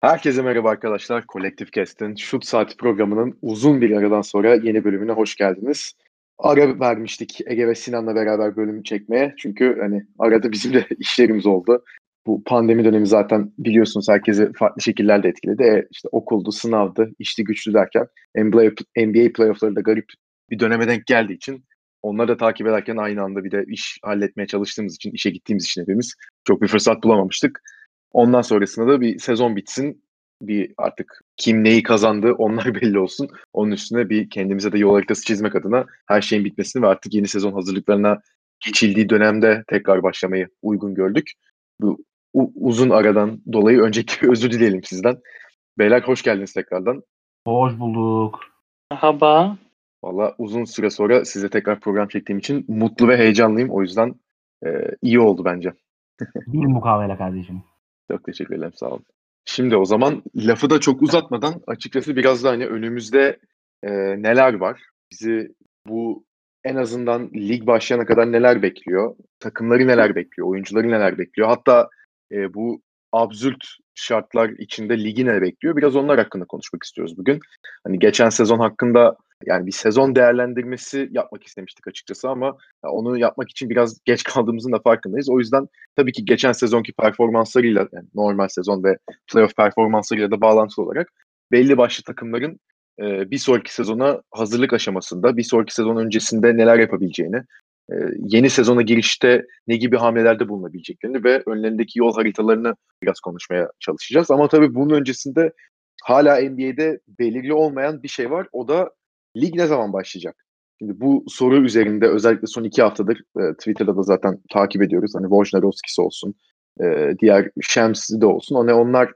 Herkese merhaba arkadaşlar. Kolektif Kest'in Şut Saati programının uzun bir aradan sonra yeni bölümüne hoş geldiniz. Ara vermiştik Ege ve Sinan'la beraber bölümü çekmeye. Çünkü hani arada bizim de işlerimiz oldu. Bu pandemi dönemi zaten biliyorsunuz herkesi farklı şekillerde etkiledi. E, işte okuldu, sınavdı, işli güçlü derken NBA playoffları da garip bir döneme denk geldiği için onları da takip ederken aynı anda bir de iş halletmeye çalıştığımız için, işe gittiğimiz için hepimiz çok bir fırsat bulamamıştık. Ondan sonrasında da bir sezon bitsin. Bir artık kim neyi kazandı onlar belli olsun. Onun üstüne bir kendimize de yol haritası çizmek adına her şeyin bitmesini ve artık yeni sezon hazırlıklarına geçildiği dönemde tekrar başlamayı uygun gördük. Bu uzun aradan dolayı önceki özür dileyelim sizden. Beyler hoş geldiniz tekrardan. Hoş bulduk. Merhaba. Valla uzun süre sonra size tekrar program çektiğim için mutlu ve heyecanlıyım. O yüzden e, iyi oldu bence. Bir mukavele kardeşim. Çok teşekkür ederim sağ olun. Şimdi o zaman lafı da çok uzatmadan açıkçası biraz da hani önümüzde e, neler var? Bizi bu en azından lig başlayana kadar neler bekliyor? Takımları neler bekliyor? Oyuncuları neler bekliyor? Hatta e, bu absürt şartlar içinde ligi ne bekliyor? Biraz onlar hakkında konuşmak istiyoruz bugün. Hani geçen sezon hakkında yani bir sezon değerlendirmesi yapmak istemiştik açıkçası ama onu yapmak için biraz geç kaldığımızın da farkındayız. O yüzden tabii ki geçen sezonki performanslarıyla yani normal sezon ve playoff performanslarıyla da bağlantılı olarak belli başlı takımların e, bir sonraki sezona hazırlık aşamasında, bir sonraki sezon öncesinde neler yapabileceğini, e, yeni sezona girişte ne gibi hamlelerde bulunabileceklerini ve önlerindeki yol haritalarını biraz konuşmaya çalışacağız. Ama tabii bunun öncesinde hala NBA'de belirli olmayan bir şey var. O da lig ne zaman başlayacak? Şimdi bu soru üzerinde özellikle son iki haftadır e, Twitter'da da zaten takip ediyoruz. Hani Wojnarowski'si olsun, e, diğer Shems'i de olsun. Hani onlar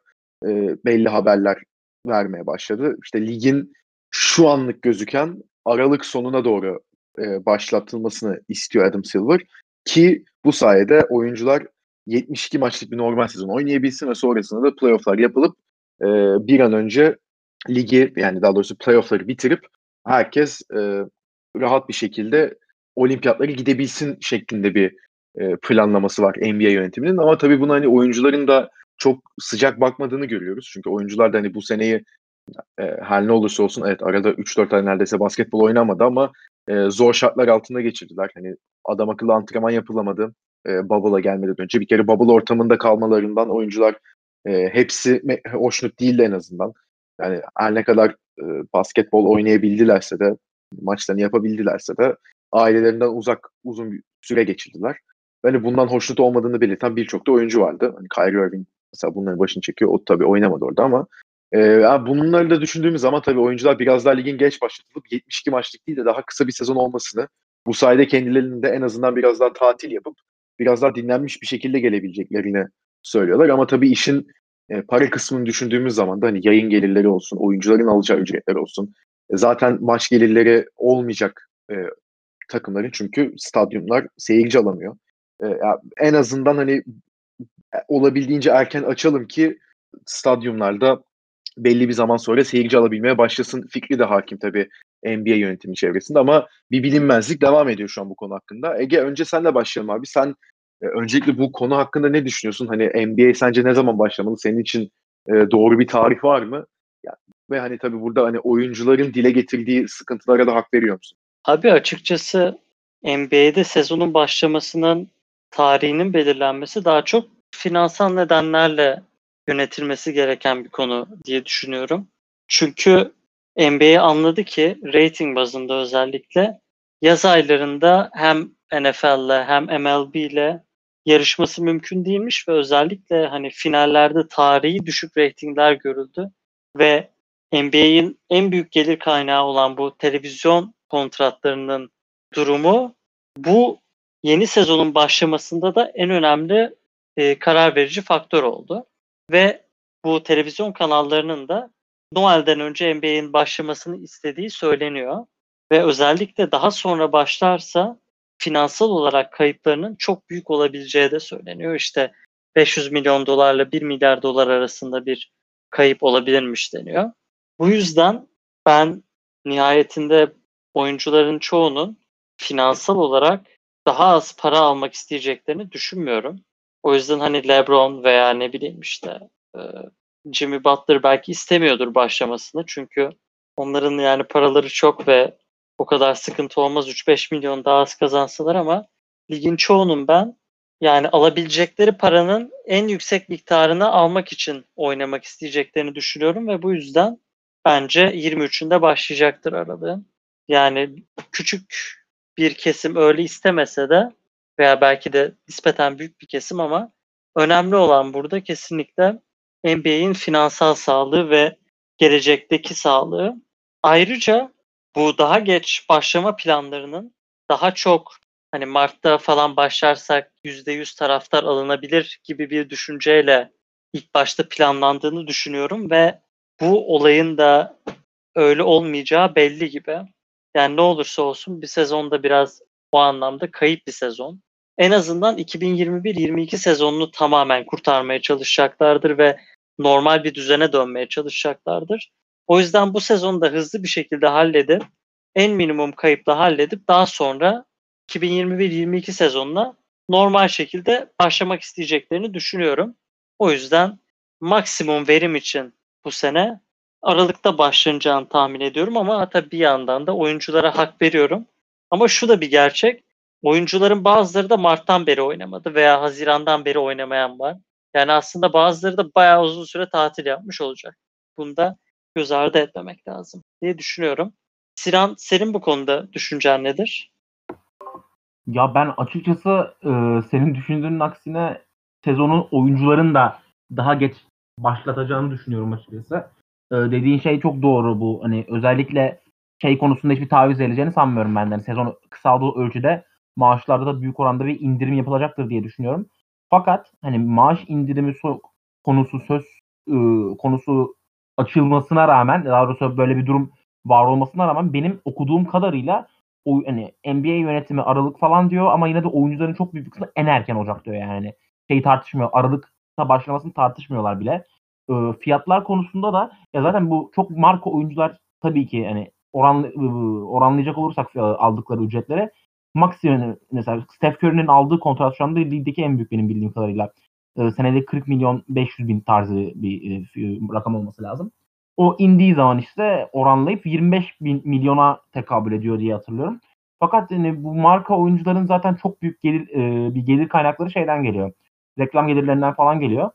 e, belli haberler vermeye başladı. İşte ligin şu anlık gözüken Aralık sonuna doğru e, başlatılmasını istiyor Adam Silver. Ki bu sayede oyuncular 72 maçlık bir normal sezon oynayabilsin ve sonrasında da playofflar yapılıp e, bir an önce ligi yani daha doğrusu playoffları bitirip herkes e, rahat bir şekilde olimpiyatlara gidebilsin şeklinde bir e, planlaması var NBA yönetiminin. Ama tabii buna hani oyuncuların da çok sıcak bakmadığını görüyoruz. Çünkü oyuncular da hani bu seneyi e, her ne olursa olsun evet arada 3-4 ay neredeyse basketbol oynamadı ama e, zor şartlar altında geçirdiler. Hani adam akıllı antrenman yapılamadı e, Bubble'a gelmeden önce. Bir kere Bubble ortamında kalmalarından oyuncular e, hepsi hoşnut değildi en azından. Yani her ne kadar e, basketbol oynayabildilerse de maçlarını yapabildilerse de ailelerinden uzak uzun bir süre geçirdiler. Hani bundan hoşnut olmadığını belirten birçok da oyuncu vardı. Hani Kyrie Irving mesela bunların başını çekiyor. O tabii oynamadı orada ama e, bunları da düşündüğümüz zaman tabii oyuncular biraz daha ligin geç başlatılıp 72 maçlık değil de daha kısa bir sezon olmasını bu sayede kendilerinde en azından biraz daha tatil yapıp biraz daha dinlenmiş bir şekilde gelebileceklerini söylüyorlar. Ama tabii işin e, para kısmını düşündüğümüz zaman da hani yayın gelirleri olsun, oyuncuların alacağı ücretler olsun. E, zaten maç gelirleri olmayacak e, takımların çünkü stadyumlar seyirci alamıyor. E, yani en azından hani e, olabildiğince erken açalım ki stadyumlarda belli bir zaman sonra seyirci alabilmeye başlasın fikri de hakim tabii NBA yönetimi çevresinde ama bir bilinmezlik devam ediyor şu an bu konu hakkında. Ege önce senle başlayalım abi. Sen öncelikle bu konu hakkında ne düşünüyorsun? Hani NBA sence ne zaman başlamalı? Senin için e, doğru bir tarih var mı? Ve hani tabii burada hani oyuncuların dile getirdiği sıkıntılara da hak veriyor musun? Abi açıkçası NBA'de sezonun başlamasının tarihinin belirlenmesi daha çok finansal nedenlerle yönetilmesi gereken bir konu diye düşünüyorum. Çünkü NBA anladı ki rating bazında özellikle yaz aylarında hem NFL'le hem MLB'le yarışması mümkün değilmiş ve özellikle hani finallerde tarihi düşük reytingler görüldü ve NBA'in en büyük gelir kaynağı olan bu televizyon kontratlarının durumu bu yeni sezonun başlamasında da en önemli e, karar verici faktör oldu. Ve bu televizyon kanallarının da Noel'den önce NBA'in başlamasını istediği söyleniyor. Ve özellikle daha sonra başlarsa finansal olarak kayıplarının çok büyük olabileceği de söyleniyor. İşte 500 milyon dolarla 1 milyar dolar arasında bir kayıp olabilirmiş deniyor. Bu yüzden ben nihayetinde oyuncuların çoğunun finansal olarak daha az para almak isteyeceklerini düşünmüyorum. O yüzden hani LeBron veya ne bileyim işte Jimmy Butler belki istemiyordur başlamasını. Çünkü onların yani paraları çok ve o kadar sıkıntı olmaz. 3-5 milyon daha az kazansalar ama ligin çoğunun ben yani alabilecekleri paranın en yüksek miktarını almak için oynamak isteyeceklerini düşünüyorum ve bu yüzden bence 23'ünde başlayacaktır aralığın. Yani küçük bir kesim öyle istemese de veya belki de nispeten büyük bir kesim ama önemli olan burada kesinlikle NBA'in finansal sağlığı ve gelecekteki sağlığı. Ayrıca bu daha geç başlama planlarının daha çok hani Mart'ta falan başlarsak %100 taraftar alınabilir gibi bir düşünceyle ilk başta planlandığını düşünüyorum ve bu olayın da öyle olmayacağı belli gibi. Yani ne olursa olsun bir sezonda biraz o anlamda kayıp bir sezon. En azından 2021-22 sezonunu tamamen kurtarmaya çalışacaklardır ve normal bir düzene dönmeye çalışacaklardır. O yüzden bu sezonu da hızlı bir şekilde halledip en minimum kayıpla halledip daha sonra 2021-22 sezonuna normal şekilde başlamak isteyeceklerini düşünüyorum. O yüzden maksimum verim için bu sene Aralık'ta başlanacağını tahmin ediyorum ama tabii bir yandan da oyunculara hak veriyorum. Ama şu da bir gerçek. Oyuncuların bazıları da Mart'tan beri oynamadı veya Haziran'dan beri oynamayan var. Yani aslında bazıları da bayağı uzun süre tatil yapmış olacak. Bunda göz ardı etmemek lazım diye düşünüyorum. Sinan senin bu konuda düşüncen nedir? Ya ben açıkçası e, senin düşündüğünün aksine sezonun oyuncuların da daha geç başlatacağını düşünüyorum açıkçası. E, dediğin şey çok doğru bu. Hani özellikle şey konusunda hiçbir taviz vereceğini sanmıyorum ben. Yani sezon kısaldığı ölçüde maaşlarda da büyük oranda bir indirim yapılacaktır diye düşünüyorum. Fakat hani maaş indirimi so- konusu söz e, konusu açılmasına rağmen daha doğrusu böyle bir durum var olmasına rağmen benim okuduğum kadarıyla o hani NBA yönetimi Aralık falan diyor ama yine de oyuncuların çok büyük bir kısmı en erken Ocak diyor yani. Şey tartışmıyor. Aralıkta başlamasını tartışmıyorlar bile. E, fiyatlar konusunda da ya zaten bu çok marka oyuncular tabii ki hani oran oranlayacak olursak aldıkları ücretlere maksimum mesela Steph Curry'nin aldığı kontrat şu anda ligdeki en büyük benim bildiğim kadarıyla. E, senede 40 milyon 500 bin tarzı bir e, rakam olması lazım. O indiği zaman işte oranlayıp 25 bin milyona tekabül ediyor diye hatırlıyorum. Fakat yani bu marka oyuncuların zaten çok büyük gelir e, bir gelir kaynakları şeyden geliyor. Reklam gelirlerinden falan geliyor.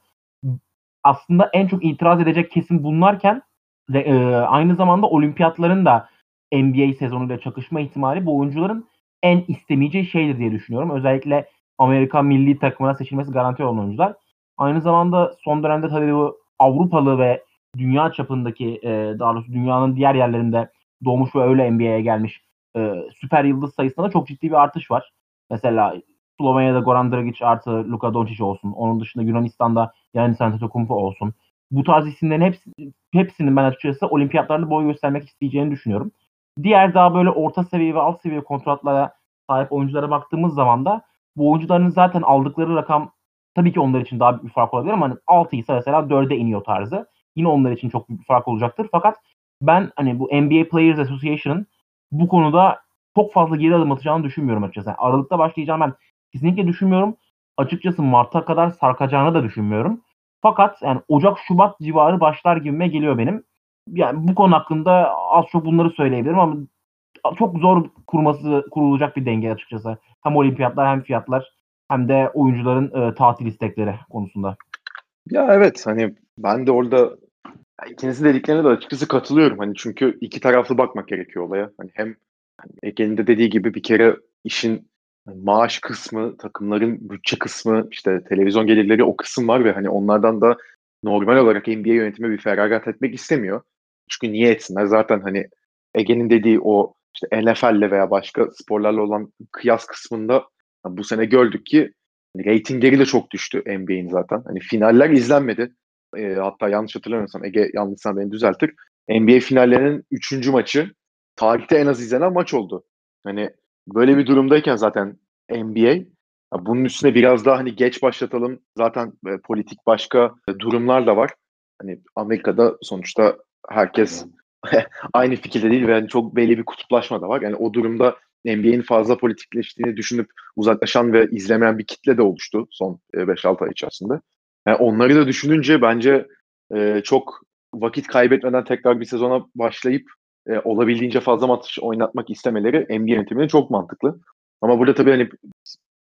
Aslında en çok itiraz edecek kesim bunlarken de, e, aynı zamanda olimpiyatların da NBA sezonuyla çakışma ihtimali bu oyuncuların en istemeyeceği şeydir diye düşünüyorum. Özellikle Amerika milli takımına seçilmesi garanti olan oyuncular. Aynı zamanda son dönemde tabii bu Avrupalı ve dünya çapındaki e, daha doğrusu dünyanın diğer yerlerinde doğmuş ve öyle NBA'ye gelmiş e, süper yıldız sayısında da çok ciddi bir artış var. Mesela Slovenya'da Goran Dragic artı Luka Doncic olsun. Onun dışında Yunanistan'da Giannis Antetokounmpo olsun. Bu tarz isimlerin hepsi, hepsinin ben açıkçası olimpiyatlarda boy göstermek isteyeceğini düşünüyorum. Diğer daha böyle orta seviye ve alt seviye kontratlara sahip oyunculara baktığımız zaman da bu oyuncuların zaten aldıkları rakam tabii ki onlar için daha büyük bir fark olabilir ama hani 6 ise mesela 4'e iniyor tarzı. Yine onlar için çok büyük bir fark olacaktır. Fakat ben hani bu NBA Players Association'ın bu konuda çok fazla geri adım atacağını düşünmüyorum açıkçası. Yani Aralıkta başlayacağım ben kesinlikle düşünmüyorum. Açıkçası Mart'a kadar sarkacağını da düşünmüyorum. Fakat yani Ocak Şubat civarı başlar gibime geliyor benim. Yani bu konu hakkında az çok bunları söyleyebilirim ama çok zor kurması kurulacak bir denge açıkçası. Hem olimpiyatlar hem fiyatlar hem de oyuncuların e, tatil istekleri konusunda. Ya evet hani ben de orada ikinizin dediklerine de açıkçası katılıyorum. Hani çünkü iki taraflı bakmak gerekiyor olaya. Hani hem Ege'nin de dediği gibi bir kere işin maaş kısmı, takımların bütçe kısmı, işte televizyon gelirleri o kısım var ve hani onlardan da normal olarak NBA yönetimi bir feragat etmek istemiyor. Çünkü niye etsinler? Zaten hani Ege'nin dediği o işte NFL'le veya başka sporlarla olan kıyas kısmında bu sene gördük ki hani reytingleri de çok düştü NBA'in zaten. Hani finaller izlenmedi. E, hatta yanlış hatırlamıyorsam Ege yanlışsam beni düzeltir. NBA finallerinin 3. maçı tarihte en az izlenen maç oldu. Hani böyle bir durumdayken zaten NBA bunun üstüne biraz daha hani geç başlatalım. Zaten e, politik başka durumlar da var. Hani Amerika'da sonuçta herkes aynı fikirde değil ve yani çok belli bir kutuplaşma da var. Yani o durumda NBA'nin fazla politikleştiğini düşünüp uzaklaşan ve izlemeyen bir kitle de oluştu son 5-6 e, ay içerisinde. Yani onları da düşününce bence e, çok vakit kaybetmeden tekrar bir sezona başlayıp e, olabildiğince fazla maç oynatmak istemeleri NBA yönetiminin çok mantıklı. Ama burada tabii hani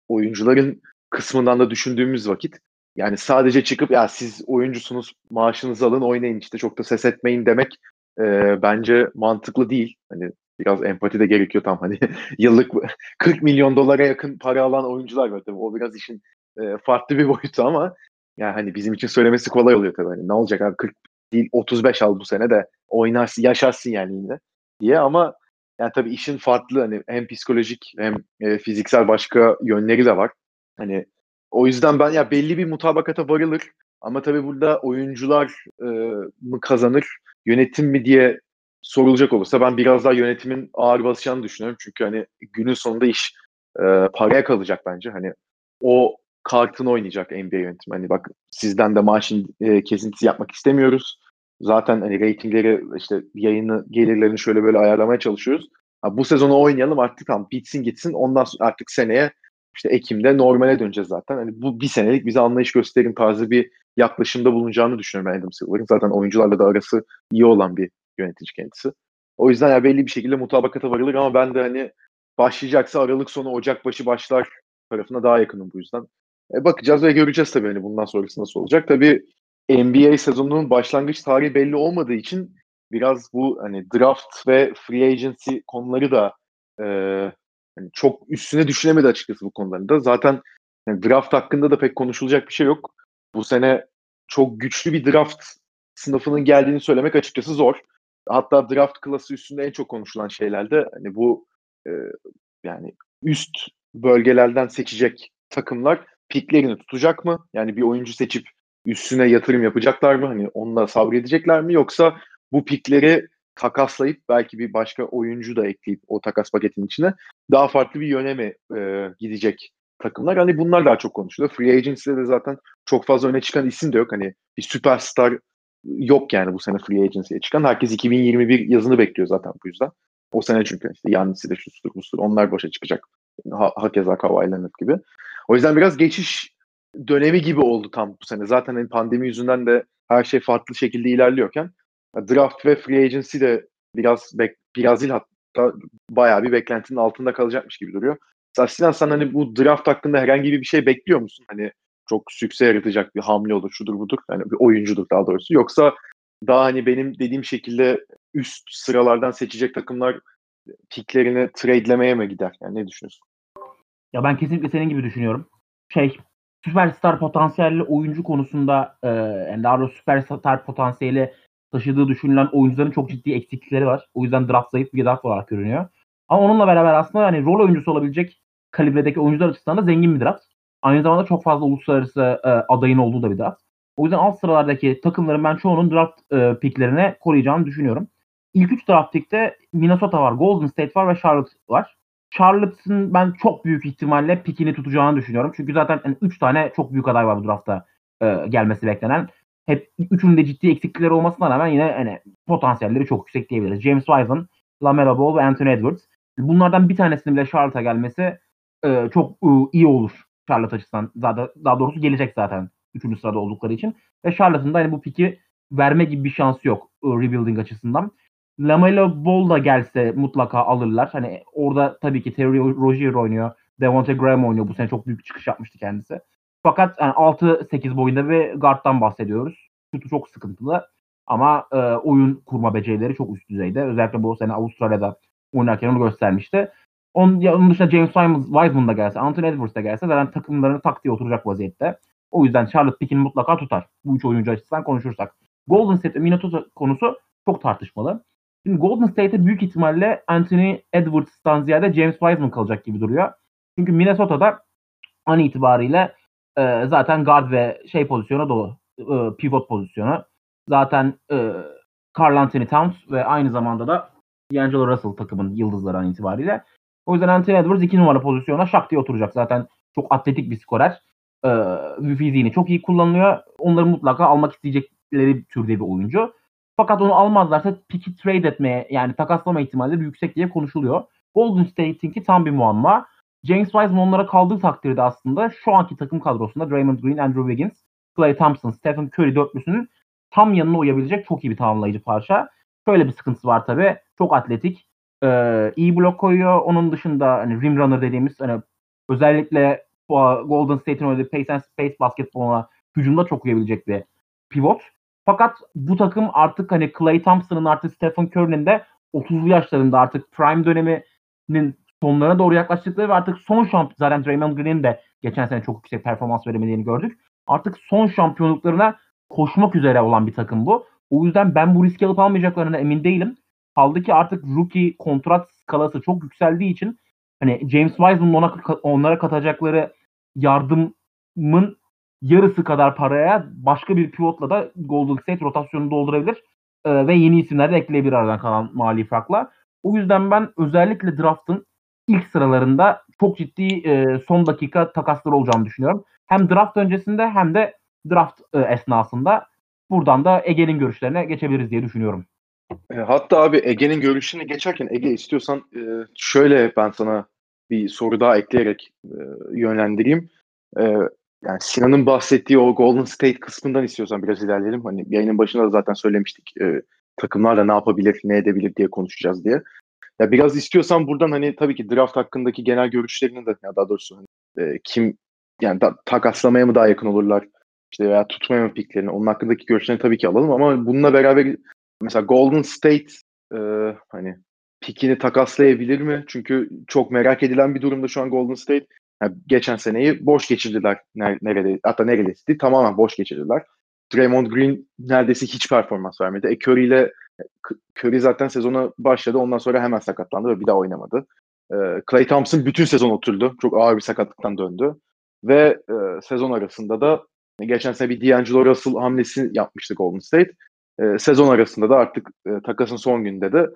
oyuncuların kısmından da düşündüğümüz vakit yani sadece çıkıp ya siz oyuncusunuz maaşınızı alın oynayın işte çok da ses etmeyin demek e, bence mantıklı değil. Hani biraz empati de gerekiyor tam hani yıllık 40 milyon dolara yakın para alan oyuncular var tabii. O biraz işin e, farklı bir boyutu ama yani hani bizim için söylemesi kolay oluyor tabii. Hani ne olacak abi 40 değil 35 al bu sene de oynarsın yaşarsın yani yine diye ama yani tabii işin farklı hani hem psikolojik hem e, fiziksel başka yönleri de var. Hani o yüzden ben ya belli bir mutabakata varılır ama tabii burada oyuncular e, mı kazanır, yönetim mi diye sorulacak olursa ben biraz daha yönetimin ağır basacağını düşünüyorum. Çünkü hani günün sonunda iş e, paraya kalacak bence. Hani o kartını oynayacak NBA yönetimi. Hani bak sizden de maaşın e, kesintisi yapmak istemiyoruz. Zaten hani reytingleri işte yayını gelirlerini şöyle böyle ayarlamaya çalışıyoruz. Ha, bu sezonu oynayalım artık tamam bitsin gitsin. Ondan sonra artık seneye işte Ekim'de normale döneceğiz zaten. Hani bu bir senelik bize anlayış gösterin tarzı bir yaklaşımda bulunacağını düşünüyorum ben Adam Silver'ın. Zaten oyuncularla da arası iyi olan bir yönetici kendisi. O yüzden ya belli bir şekilde mutabakata varılır ama ben de hani başlayacaksa Aralık sonu Ocak başı başlar tarafına daha yakınım bu yüzden. E, bakacağız ve göreceğiz tabii hani bundan sonrası nasıl olacak. Tabii NBA sezonunun başlangıç tarihi belli olmadığı için biraz bu hani draft ve free agency konuları da e, hani çok üstüne düşünemedi açıkçası bu konularında. Zaten yani draft hakkında da pek konuşulacak bir şey yok. Bu sene çok güçlü bir draft sınıfının geldiğini söylemek açıkçası zor. Hatta draft klası üstünde en çok konuşulan şeylerde hani bu e, yani üst bölgelerden seçecek takımlar piklerini tutacak mı? Yani bir oyuncu seçip üstüne yatırım yapacaklar mı? Hani onunla sabredecekler mi? Yoksa bu pikleri takaslayıp belki bir başka oyuncu da ekleyip o takas paketin içine daha farklı bir yöne mi e, gidecek takımlar? Hani bunlar daha çok konuşuluyor. Free Agency'de de zaten çok fazla öne çıkan isim de yok. Hani bir süperstar yok yani bu sene Free Agency'ye çıkan. Herkes 2021 yazını bekliyor zaten bu yüzden. O sene çünkü işte Yannis'i de şusudur bustur onlar başa çıkacak. Ha, hakeza Kawhi gibi. O yüzden biraz geçiş dönemi gibi oldu tam bu sene. Zaten hani pandemi yüzünden de her şey farklı şekilde ilerliyorken draft ve free agency de biraz biraz değil hatta bayağı bir beklentinin altında kalacakmış gibi duruyor. Sinan sen hani bu draft hakkında herhangi bir şey bekliyor musun? Hani çok sükse yaratacak bir hamle olur, şudur budur. Yani bir oyuncudur daha doğrusu. Yoksa daha hani benim dediğim şekilde üst sıralardan seçecek takımlar piklerini trade'lemeye mi gider? Yani ne düşünüyorsun? Ya ben kesinlikle senin gibi düşünüyorum. Şey, süperstar potansiyelli oyuncu konusunda e, yani daha doğrusu süperstar potansiyeli taşıdığı düşünülen oyuncuların çok ciddi eksiklikleri var. O yüzden draft zayıf bir draft olarak görünüyor. Ama onunla beraber aslında hani rol oyuncusu olabilecek kalibredeki oyuncular açısından da zengin bir draft. Aynı zamanda çok fazla uluslararası e, adayın olduğu da bir draft. O yüzden alt sıralardaki takımların ben çoğunun draft e, picklerine koruyacağını düşünüyorum. İlk üç draft pickte Minnesota var, Golden State var ve Charlotte var. Charlotte'ın ben çok büyük ihtimalle pikini tutacağını düşünüyorum. Çünkü zaten yani tane çok büyük aday var bu draftta e, gelmesi beklenen. Hep üçünün de ciddi eksiklikleri olmasına rağmen yine hani, potansiyelleri çok yüksek diyebiliriz. James Wiseman, Lamelo Ball ve Anthony Edwards. Bunlardan bir tanesinin bile Charlotte'a gelmesi e, çok e, iyi olur Charlotte açısından. Daha, daha doğrusu gelecek zaten üçüncü sırada oldukları için. Ve Charlotte'ın da hani bu piki verme gibi bir şansı yok e, rebuilding açısından. Lamelo Ball da gelse mutlaka alırlar. Hani orada tabii ki Terry Rozier oynuyor. Devonte Graham oynuyor. Bu sene çok büyük çıkış yapmıştı kendisi. Fakat yani 6-8 boyunda bir guarddan bahsediyoruz. Şutu çok sıkıntılı. Ama e, oyun kurma becerileri çok üst düzeyde. Özellikle bu sene Avustralya'da oynarken onu göstermişti. Onun, onun dışında James Wiseman da gelse, Anthony Edwards da gelse zaten takımlarını taktiğe oturacak vaziyette. O yüzden Charlotte Pick'ini mutlaka tutar. Bu üç oyuncu açısından konuşursak. Golden State Minnesota konusu çok tartışmalı. Şimdi Golden State'e büyük ihtimalle Anthony Edwards'tan ziyade James Wiseman kalacak gibi duruyor. Çünkü Minnesota'da an itibariyle e, zaten guard ve şey pozisyonu dolu. E, pivot pozisyonu. Zaten e, Carl Anthony Towns ve aynı zamanda da D'Angelo Russell takımın yıldızları an itibariyle. O yüzden Anthony Edwards 2 numara pozisyona şak diye oturacak. Zaten çok atletik bir skorer. E, fiziğini çok iyi kullanılıyor. Onları mutlaka almak isteyecekleri türde bir oyuncu. Fakat onu almazlarsa piki trade etmeye yani takaslama ihtimalleri yüksek diye konuşuluyor. Golden State'inki tam bir muamma. James Wiseman onlara kaldığı takdirde aslında şu anki takım kadrosunda Draymond Green, Andrew Wiggins, Clay Thompson, Stephen Curry dörtlüsünün tam yanına uyabilecek çok iyi bir tamamlayıcı parça. Şöyle bir sıkıntısı var tabii. Çok atletik. Ee, iyi blok koyuyor. Onun dışında hani rim runner dediğimiz hani özellikle Golden State'in oynadığı pace and space basketboluna hücumda çok uyabilecek bir pivot. Fakat bu takım artık hani Clay Thompson'ın artık Stephen Curry'nin de 30'lu yaşlarında artık prime döneminin sonlarına doğru yaklaştıkları ve artık son şampiyon zaten Draymond Green'in de geçen sene çok yüksek performans veremediğini gördük. Artık son şampiyonluklarına koşmak üzere olan bir takım bu. O yüzden ben bu riski alıp almayacaklarına emin değilim. Kaldı ki artık rookie kontrat skalası çok yükseldiği için hani James Wiseman'ın ona, onlara katacakları yardımın yarısı kadar paraya başka bir pivotla da Golden State rotasyonunu doldurabilir e, ve yeni isimler de ekleyebilir aradan kalan mali farkla. O yüzden ben özellikle draft'ın ilk sıralarında çok ciddi e, son dakika takasları olacağını düşünüyorum. Hem draft öncesinde hem de draft e, esnasında buradan da Ege'nin görüşlerine geçebiliriz diye düşünüyorum. E, hatta abi Ege'nin görüşüne geçerken Ege istiyorsan e, şöyle ben sana bir soru daha ekleyerek e, yönlendireyim. Yani Sinan'ın bahsettiği o Golden State kısmından istiyorsan biraz ilerleyelim. Hani yayının başında da zaten söylemiştik. Takımlarla ne yapabilir, ne edebilir diye konuşacağız diye. Ya biraz istiyorsan buradan hani tabii ki draft hakkındaki genel görüşlerini de ya daha doğrusu hani, e, kim yani da, takaslamaya mı daha yakın olurlar işte veya tutmaya mı piklerini onun hakkındaki görüşlerini tabii ki alalım ama bununla beraber mesela Golden State e, hani pikini takaslayabilir mi? Çünkü çok merak edilen bir durumda şu an Golden State. Yani geçen seneyi boş geçirdiler nerede hatta neredeyse tamamen boş geçirdiler. Draymond Green neredeyse hiç performans vermedi. E Curry ile Curry zaten sezona başladı. Ondan sonra hemen sakatlandı ve bir daha oynamadı. E, Clay Thompson bütün sezon oturdu. Çok ağır bir sakatlıktan döndü. Ve e, sezon arasında da geçen sene bir D'Angelo Russell hamlesi yapmıştı Golden State. E, sezon arasında da artık e, takasın son günde de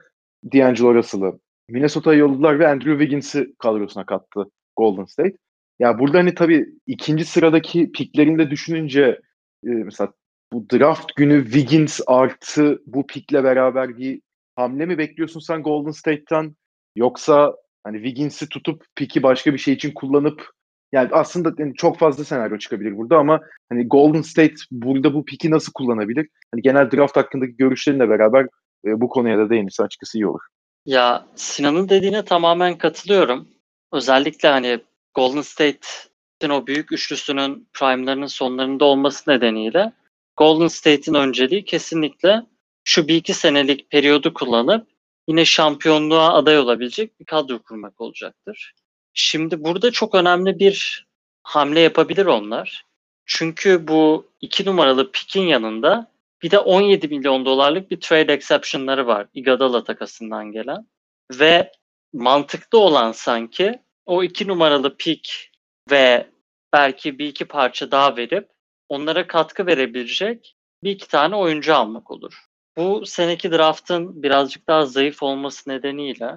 D'Angelo Russell'ı Minnesota'ya yolladılar ve Andrew Wiggins'i kadrosuna kattı Golden State. Ya burada hani tabii ikinci sıradaki piklerini de düşününce e, mesela bu draft günü Wiggins artı bu pikle beraber bir hamle mi bekliyorsun sen Golden State'ten yoksa hani Wiggins'i tutup piki başka bir şey için kullanıp yani aslında yani çok fazla senaryo çıkabilir burada ama hani Golden State burada bu piki nasıl kullanabilir? Hani genel draft hakkındaki görüşlerinle beraber e, bu konuya da değinirse açıkçası iyi olur. Ya Sinan'ın dediğine tamamen katılıyorum. Özellikle hani Golden State'in o büyük üçlüsünün prime'larının sonlarında olması nedeniyle Golden State'in önceliği kesinlikle şu bir iki senelik periyodu kullanıp yine şampiyonluğa aday olabilecek bir kadro kurmak olacaktır. Şimdi burada çok önemli bir hamle yapabilir onlar. Çünkü bu iki numaralı pikin yanında bir de 17 milyon dolarlık bir trade exception'ları var Iguodala takasından gelen. Ve mantıklı olan sanki o iki numaralı pik ve belki bir iki parça daha verip onlara katkı verebilecek bir iki tane oyuncu almak olur. Bu seneki draftın birazcık daha zayıf olması nedeniyle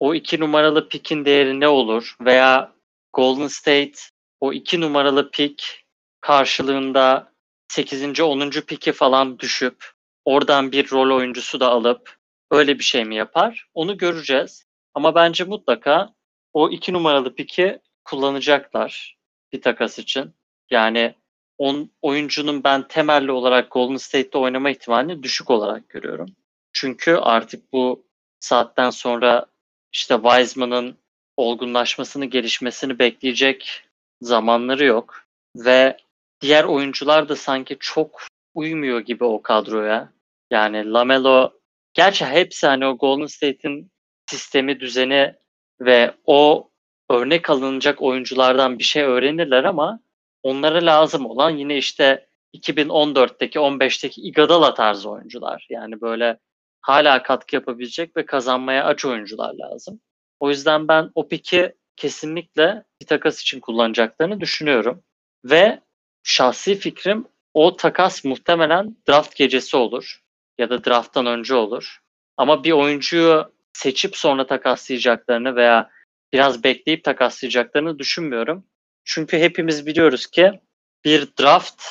o iki numaralı pikin değeri ne olur veya Golden State o iki numaralı pik karşılığında 8. 10. piki falan düşüp oradan bir rol oyuncusu da alıp öyle bir şey mi yapar? Onu göreceğiz. Ama bence mutlaka o iki numaralı piki kullanacaklar bir takas için. Yani on, oyuncunun ben temelli olarak Golden State'te oynama ihtimalini düşük olarak görüyorum. Çünkü artık bu saatten sonra işte Wiseman'ın olgunlaşmasını, gelişmesini bekleyecek zamanları yok. Ve diğer oyuncular da sanki çok uymuyor gibi o kadroya. Yani Lamelo, gerçi hepsi hani o Golden State'in sistemi, düzeni ve o örnek alınacak oyunculardan bir şey öğrenirler ama onlara lazım olan yine işte 2014'teki 15'teki Iguodala tarzı oyuncular. Yani böyle hala katkı yapabilecek ve kazanmaya aç oyuncular lazım. O yüzden ben o piki kesinlikle bir takas için kullanacaklarını düşünüyorum. Ve şahsi fikrim o takas muhtemelen draft gecesi olur ya da drafttan önce olur. Ama bir oyuncuyu seçip sonra takaslayacaklarını veya biraz bekleyip takaslayacaklarını düşünmüyorum. Çünkü hepimiz biliyoruz ki bir draft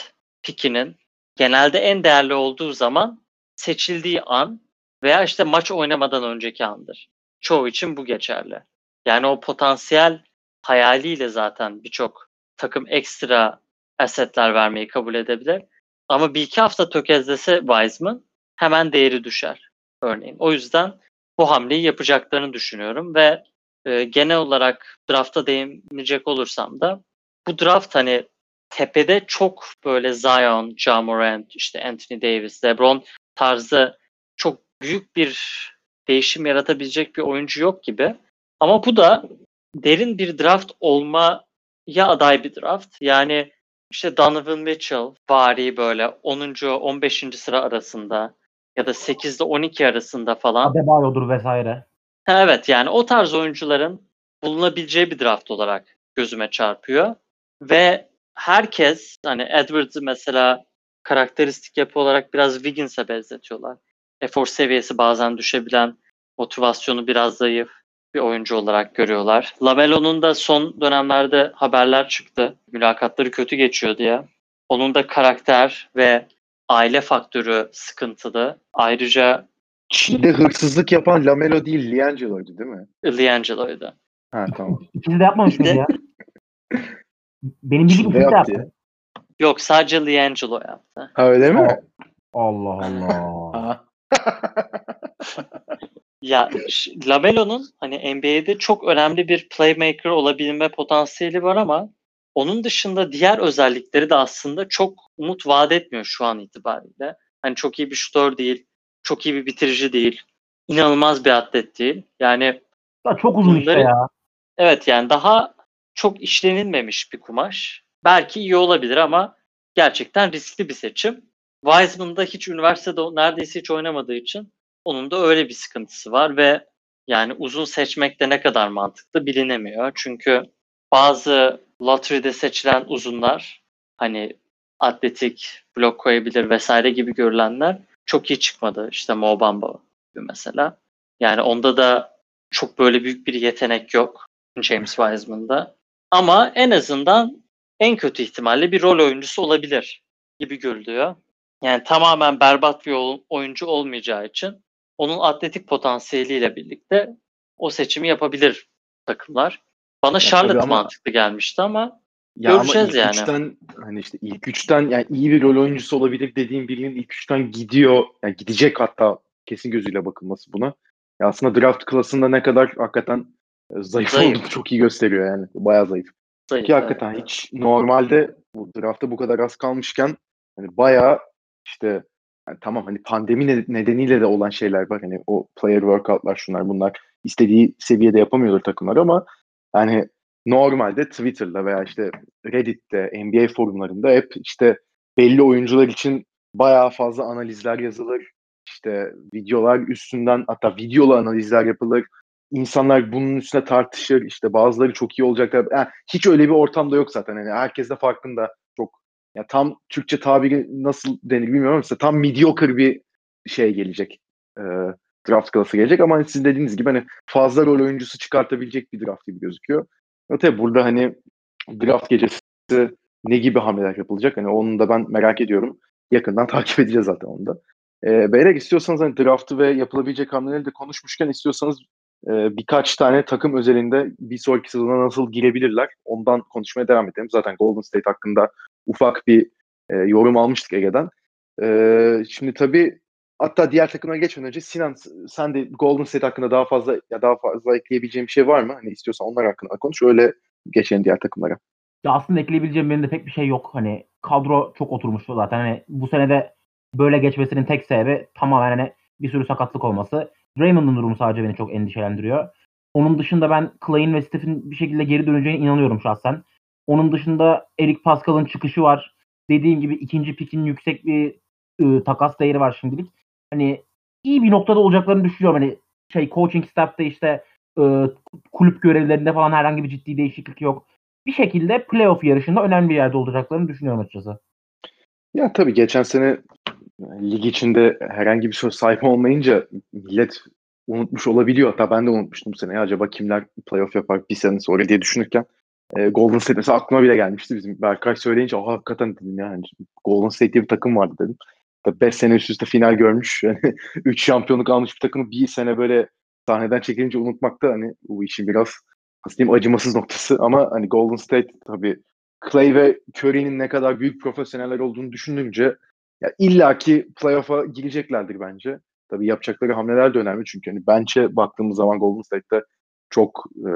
pikinin genelde en değerli olduğu zaman seçildiği an veya işte maç oynamadan önceki andır. Çoğu için bu geçerli. Yani o potansiyel hayaliyle zaten birçok takım ekstra asetler vermeyi kabul edebilir. Ama bir iki hafta tökezlese Wiseman hemen değeri düşer örneğin. O yüzden bu hamleyi yapacaklarını düşünüyorum ve e, genel olarak drafta değinecek olursam da bu draft hani tepede çok böyle Zion, Ja Morant, işte Anthony Davis, LeBron tarzı çok büyük bir değişim yaratabilecek bir oyuncu yok gibi. Ama bu da derin bir draft olmaya aday bir draft. Yani işte Donovan Mitchell vari böyle 10. 15. sıra arasında ya da 8'de 12 arasında falan. Adebayo'dur vesaire. Evet yani o tarz oyuncuların bulunabileceği bir draft olarak gözüme çarpıyor. Ve herkes hani Edwards'ı mesela karakteristik yapı olarak biraz Wiggins'e benzetiyorlar. Efor seviyesi bazen düşebilen, motivasyonu biraz zayıf bir oyuncu olarak görüyorlar. Lamelo'nun da son dönemlerde haberler çıktı. Mülakatları kötü geçiyor diye. Onun da karakter ve aile faktörü sıkıntılı. Ayrıca Çin'de hırsızlık yapan Lamelo değil Liangelo'ydu değil mi? Liangelo'ydu. Ha tamam. İkisi de yapmamış mıydı ya? Benim bildiğim Çin'de yaptı yaptı. ya. Yok sadece Liangelo yaptı. Ha öyle mi? Allah Allah. Ya Lamelo'nun hani NBA'de çok önemli bir playmaker olabilme potansiyeli var ama onun dışında diğer özellikleri de aslında çok umut vaat etmiyor şu an itibariyle. Hani çok iyi bir şutör değil, çok iyi bir bitirici değil, inanılmaz bir atlet değil. Yani Ya çok uzun işte Bunları- ya. evet yani daha çok işlenilmemiş bir kumaş. Belki iyi olabilir ama gerçekten riskli bir seçim. Wiseman da hiç üniversitede neredeyse hiç oynamadığı için onun da öyle bir sıkıntısı var ve yani uzun seçmek de ne kadar mantıklı bilinemiyor. Çünkü bazı lottery'de seçilen uzunlar hani atletik, blok koyabilir vesaire gibi görülenler çok iyi çıkmadı. İşte Mo Bamba gibi mesela. Yani onda da çok böyle büyük bir yetenek yok James Wiseman'da. Ama en azından en kötü ihtimalle bir rol oyuncusu olabilir gibi görülüyor. Yani tamamen berbat bir oyuncu olmayacağı için onun atletik potansiyeliyle birlikte o seçimi yapabilir takımlar. Bana Charlotte tabii ama- mantıklı gelmişti ama Ya ama Göreceğiz ilk yani. üçten hani işte ilk üçten yani iyi bir rol oyuncusu olabilir dediğim birinin ilk üçten gidiyor. Yani gidecek hatta kesin gözüyle bakılması buna. Ya aslında draft klasında ne kadar hakikaten e, zayıf, Zayıf. olduğunu çok iyi gösteriyor yani. Bayağı zayıf. zayıf. Ki hakikaten hiç normalde bu draftta bu kadar az kalmışken hani bayağı işte yani tamam hani pandemi ne- nedeniyle de olan şeyler var. Hani o player workoutlar şunlar bunlar istediği seviyede yapamıyorlar takımlar ama yani normalde Twitter'da veya işte Reddit'te, NBA forumlarında hep işte belli oyuncular için bayağı fazla analizler yazılır. İşte videolar üstünden hatta videolu analizler yapılır. İnsanlar bunun üstüne tartışır. İşte bazıları çok iyi olacaklar. Yani hiç öyle bir ortamda yok zaten. Yani herkes de farkında. Ya tam Türkçe tabiri nasıl denir bilmiyorum ama tam mediocre bir şey gelecek. Ee, draft klası gelecek ama sizin dediğiniz gibi hani fazla rol oyuncusu çıkartabilecek bir draft gibi gözüküyor. Tabii burada hani draft gecesi ne gibi hamleler yapılacak? Hani onu da ben merak ediyorum. Yakından takip edeceğiz zaten onu da. Ee, Beyler istiyorsanız hani draftı ve yapılabilecek hamleleri de konuşmuşken istiyorsanız e, birkaç tane takım özelinde bir sonraki sezona nasıl girebilirler ondan konuşmaya devam edelim. Zaten Golden State hakkında ufak bir e, yorum almıştık Ege'den. E, şimdi tabii hatta diğer takımlara geçmeden önce Sinan sen de Golden State hakkında daha fazla ya daha fazla ekleyebileceğim bir şey var mı? Hani istiyorsan onlar hakkında konuş. Öyle geçelim diğer takımlara. Ya aslında ekleyebileceğim benim de pek bir şey yok. Hani kadro çok oturmuştu zaten. Hani bu senede böyle geçmesinin tek sebebi tamamen hani bir sürü sakatlık olması. Draymond'un durumu sadece beni çok endişelendiriyor. Onun dışında ben Clay'in ve Steph'in bir şekilde geri döneceğine inanıyorum şahsen. Onun dışında Eric Pascal'ın çıkışı var. Dediğim gibi ikinci pikin yüksek bir ı, takas değeri var şimdilik. Hani iyi bir noktada olacaklarını düşünüyorum. Hani şey coaching staff'ta işte ı, kulüp görevlerinde falan herhangi bir ciddi değişiklik yok. Bir şekilde playoff yarışında önemli bir yerde olacaklarını düşünüyorum açıkçası. Ya tabii geçen sene lig içinde herhangi bir söz sahibi olmayınca millet unutmuş olabiliyor. Hatta ben de unutmuştum sene. Acaba kimler playoff yapar bir sene sonra diye düşünürken e, Golden State mesela aklıma bile gelmişti bizim. Berkay söyleyince Aa, hakikaten dedim ya. Yani Golden State diye bir takım vardı dedim. 5 sene üst üste final görmüş. Yani 3 şampiyonluk almış bir takımı bir sene böyle sahneden çekilince unutmak da hani bu işin biraz nasıl diyeyim acımasız noktası. Ama hani Golden State tabii Clay ve Curry'nin ne kadar büyük profesyoneller olduğunu düşününce ya illaki playoff'a gireceklerdir bence. Tabii yapacakları hamleler de önemli çünkü hani bench'e baktığımız zaman Golden State'te çok e,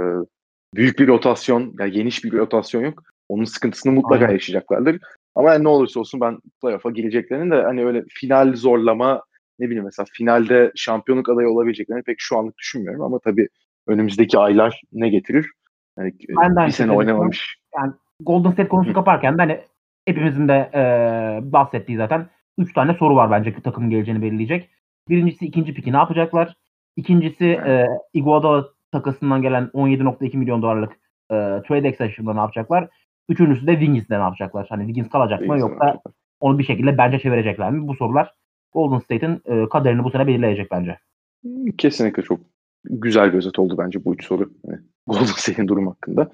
büyük bir rotasyon, yani geniş bir rotasyon yok. Onun sıkıntısını mutlaka Aynen. yaşayacaklardır. Ama yani ne olursa olsun ben playoff'a gireceklerini de hani öyle final zorlama ne bileyim mesela finalde şampiyonluk adayı olabileceklerini pek şu anlık düşünmüyorum ama tabii önümüzdeki aylar ne getirir? Yani ben bir sene oynamamış. Yani Golden State konusunu kaparken de hani hepimizin de e, bahsettiği zaten 3 tane soru var bence takımın geleceğini belirleyecek. Birincisi ikinci piki ne yapacaklar? İkincisi e, Iguodala takasından gelen 17.2 milyon dolarlık e, trade extension'da ne yapacaklar? Üçüncüsü de Wiggins'de ne yapacaklar? Hani Wiggins kalacak mı yoksa onu bir şekilde bence çevirecekler mi? Bu sorular Golden State'in e, kaderini bu sene belirleyecek bence. Kesinlikle çok güzel bir özet oldu bence bu üç soru. Yani Golden State'in durum hakkında.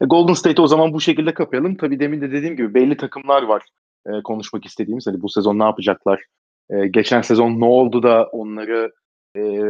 E, Golden State'i o zaman bu şekilde kapayalım. Tabii demin de dediğim gibi belli takımlar var e, konuşmak istediğimiz. Hani bu sezon ne yapacaklar? E, geçen sezon ne oldu da onları e,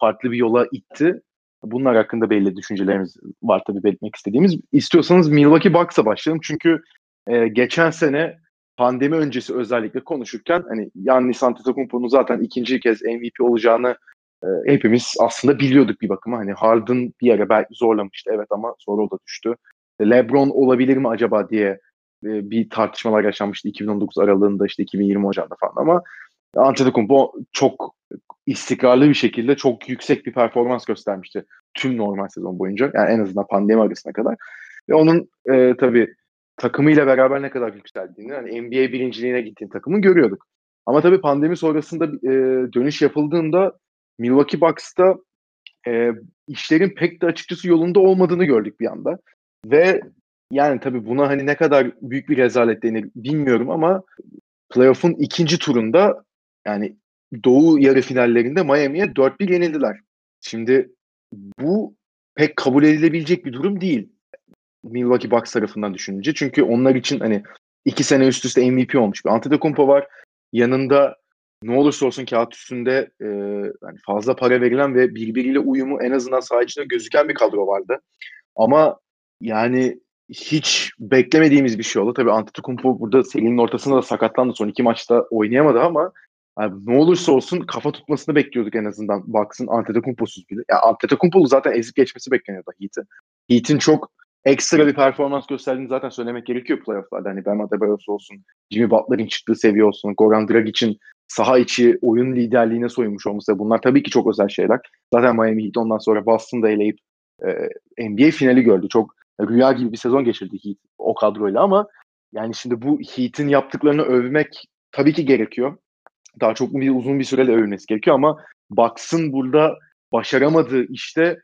farklı bir yola itti? Bunlar hakkında belli düşüncelerimiz var tabii belirtmek istediğimiz. İstiyorsanız Milwaukee Bucks'a başlayalım. Çünkü e, geçen sene pandemi öncesi özellikle konuşurken hani Yannis Antetokounmpo'nun zaten ikinci kez MVP olacağını e, hepimiz aslında biliyorduk bir bakıma. Hani Harden bir yere belki zorlamıştı evet ama sonra o da düştü. LeBron olabilir mi acaba diye e, bir tartışmalar yaşanmıştı 2019 aralığında işte 2020 Ocağı'nda falan ama Antetokounmpo çok istikrarlı bir şekilde çok yüksek bir performans göstermişti tüm normal sezon boyunca. Yani en azından pandemi arasına kadar. Ve onun e, tabii takımıyla beraber ne kadar yükseldiğini, yani NBA birinciliğine gittiğin takımı görüyorduk. Ama tabii pandemi sonrasında e, dönüş yapıldığında Milwaukee Bucks'ta e, işlerin pek de açıkçası yolunda olmadığını gördük bir anda. Ve yani tabii buna hani ne kadar büyük bir rezalet denir bilmiyorum ama playoff'un ikinci turunda yani Doğu yarı finallerinde Miami'ye 4-1 yenildiler. Şimdi bu pek kabul edilebilecek bir durum değil. Milwaukee Bucks tarafından düşününce. Çünkü onlar için hani iki sene üst üste MVP olmuş bir Antetokounmpo var. Yanında ne olursa olsun kağıt üstünde e, yani fazla para verilen ve birbiriyle uyumu en azından saha gözüken bir kadro vardı. Ama yani hiç beklemediğimiz bir şey oldu. Tabii Antetokounmpo burada serinin ortasında da sakatlandı. Son iki maçta oynayamadı ama yani ne olursa olsun kafa tutmasını bekliyorduk en azından Bucks'ın Antetokounmpo'suz bile. Ya Antetokounmpo'lu zaten ezip geçmesi bekleniyordu Heat'in. Heat'in çok ekstra bir performans gösterdiğini zaten söylemek gerekiyor playoff'larda. Hani Bam Adebayo's olsun, Jimmy Butler'ın çıktığı seviye olsun, Goran Dragic'in saha içi oyun liderliğine soyunmuş olması. Bunlar tabii ki çok özel şeyler. Zaten Miami Heat ondan sonra Boston'da eleyip e, NBA finali gördü. Çok rüya gibi bir sezon geçirdi Heat o kadroyla ama yani şimdi bu Heat'in yaptıklarını övmek tabii ki gerekiyor. Daha çok bir uzun bir sürede övülmesi gerekiyor ama Bucks'ın burada başaramadığı işte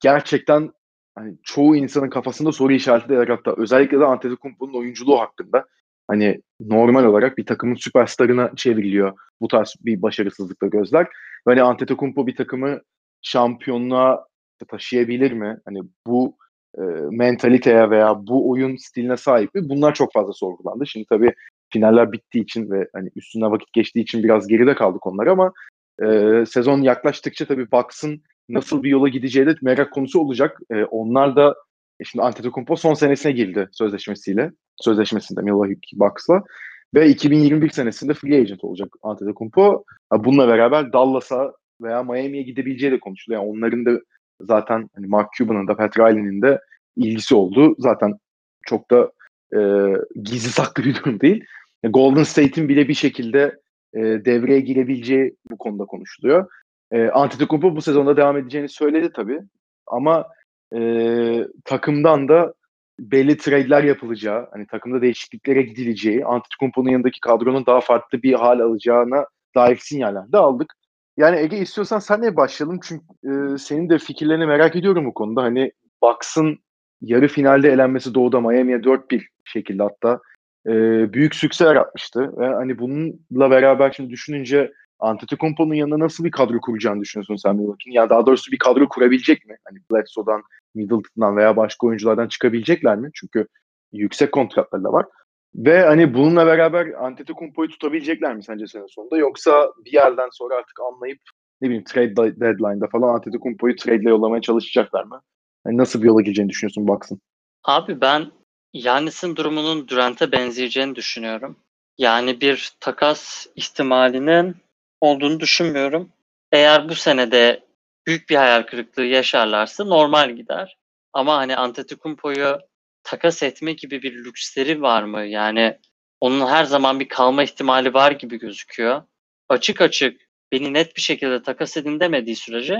gerçekten hani çoğu insanın kafasında soru işareti yarattı. Özellikle de Antetokounmpo'nun oyunculuğu hakkında. Hani normal olarak bir takımın süperstarına çevriliyor bu tarz bir başarısızlıkla gözler. Hani Antetokounmpo bir takımı şampiyonluğa taşıyabilir mi? Hani bu e, mentaliteye veya bu oyun stiline sahip mi? Bunlar çok fazla sorgulandı. Şimdi tabii finaller bittiği için ve hani üstüne vakit geçtiği için biraz geride kaldık onlar ama e, sezon yaklaştıkça tabii Bucks'ın nasıl bir yola gideceği de merak konusu olacak. E, onlar da e, şimdi Antetokounmpo son senesine girdi sözleşmesiyle. Sözleşmesinde Milwaukee Bucks'la. Ve 2021 senesinde free agent olacak Antetokounmpo. Bununla beraber Dallas'a veya Miami'ye gidebileceği de konuşuluyor. Yani onların da zaten hani Mark Cuban'ın da Pat Riley'nin de ilgisi oldu. Zaten çok da e, gizli saklı bir durum değil. Golden State'in bile bir şekilde e, devreye girebileceği bu konuda konuşuluyor. E, Antetokounmpo bu sezonda devam edeceğini söyledi tabii. Ama e, takımdan da belli trade'ler yapılacağı, hani takımda değişikliklere gidileceği, Antetokounmpo'nun yanındaki kadronun daha farklı bir hal alacağına dair sinyaller de aldık. Yani Ege istiyorsan senle başlayalım çünkü e, senin de fikirlerini merak ediyorum bu konuda. Hani Bucks'ın yarı finalde elenmesi Doğu'da Miami'ye 4-1 şekilde hatta e, büyük sükse yaratmıştı. Ve hani bununla beraber şimdi düşününce Antetokounmpo'nun yanına nasıl bir kadro kuracağını düşünüyorsun sen Milwaukee'nin? Yani daha doğrusu bir kadro kurabilecek mi? Hani Bledsoe'dan, Middleton'dan veya başka oyunculardan çıkabilecekler mi? Çünkü yüksek kontratları da var. Ve hani bununla beraber Antetokounmpo'yu tutabilecekler mi sence sene sonunda? Yoksa bir yerden sonra artık anlayıp ne bileyim trade deadline'da falan Antetokounmpo'yu trade'le yollamaya çalışacaklar mı? Yani nasıl bir yola gireceğini düşünüyorsun Bucks'ın? Abi ben Yannis'in durumunun Durant'e benzeyeceğini düşünüyorum. Yani bir takas ihtimalinin olduğunu düşünmüyorum. Eğer bu senede büyük bir hayal kırıklığı yaşarlarsa normal gider. Ama hani Antetokounmpo'yu takas etme gibi bir lüksleri var mı? Yani onun her zaman bir kalma ihtimali var gibi gözüküyor. Açık açık beni net bir şekilde takas edin demediği sürece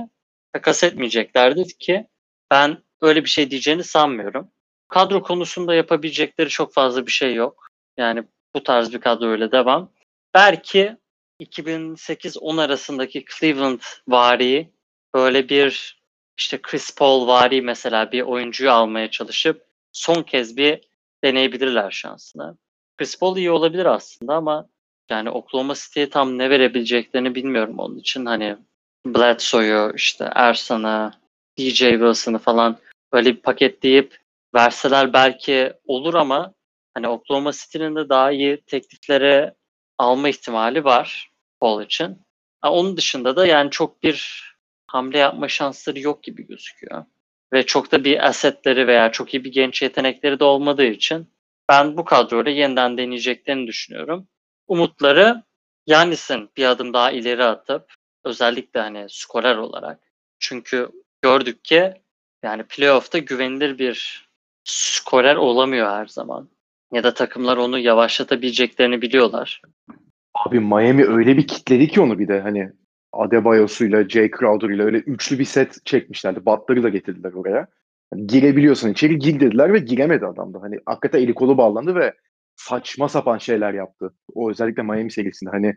takas etmeyeceklerdir ki ben öyle bir şey diyeceğini sanmıyorum. Kadro konusunda yapabilecekleri çok fazla bir şey yok. Yani bu tarz bir kadro öyle devam. Belki 2008-10 arasındaki Cleveland vari böyle bir işte Chris Paul vari mesela bir oyuncuyu almaya çalışıp son kez bir deneyebilirler şansını. Chris Paul iyi olabilir aslında ama yani Oklahoma City'ye tam ne verebileceklerini bilmiyorum onun için. Hani Bledsoe'yu, işte Ersan'ı, DJ Wilson'ı falan böyle bir paketleyip verseler belki olur ama hani Oklahoma City'nin de daha iyi tekliflere alma ihtimali var Paul için. Onun dışında da yani çok bir hamle yapma şansları yok gibi gözüküyor. Ve çok da bir asetleri veya çok iyi bir genç yetenekleri de olmadığı için ben bu kadroyla yeniden deneyeceklerini düşünüyorum. Umutları Yanis'in bir adım daha ileri atıp özellikle hani skorer olarak. Çünkü gördük ki yani playoff'ta güvenilir bir skorer olamıyor her zaman. Ya da takımlar onu yavaşlatabileceklerini biliyorlar. Abi Miami öyle bir kitledi ki onu bir de hani Adebayo'suyla, Jay Crowder'ıyla öyle üçlü bir set çekmişlerdi. Butler'ı da getirdiler oraya. Hani girebiliyorsan içeri gir dediler ve giremedi adam da. Hani hakikaten eli kolu bağlandı ve saçma sapan şeyler yaptı. O özellikle Miami serisinde. Hani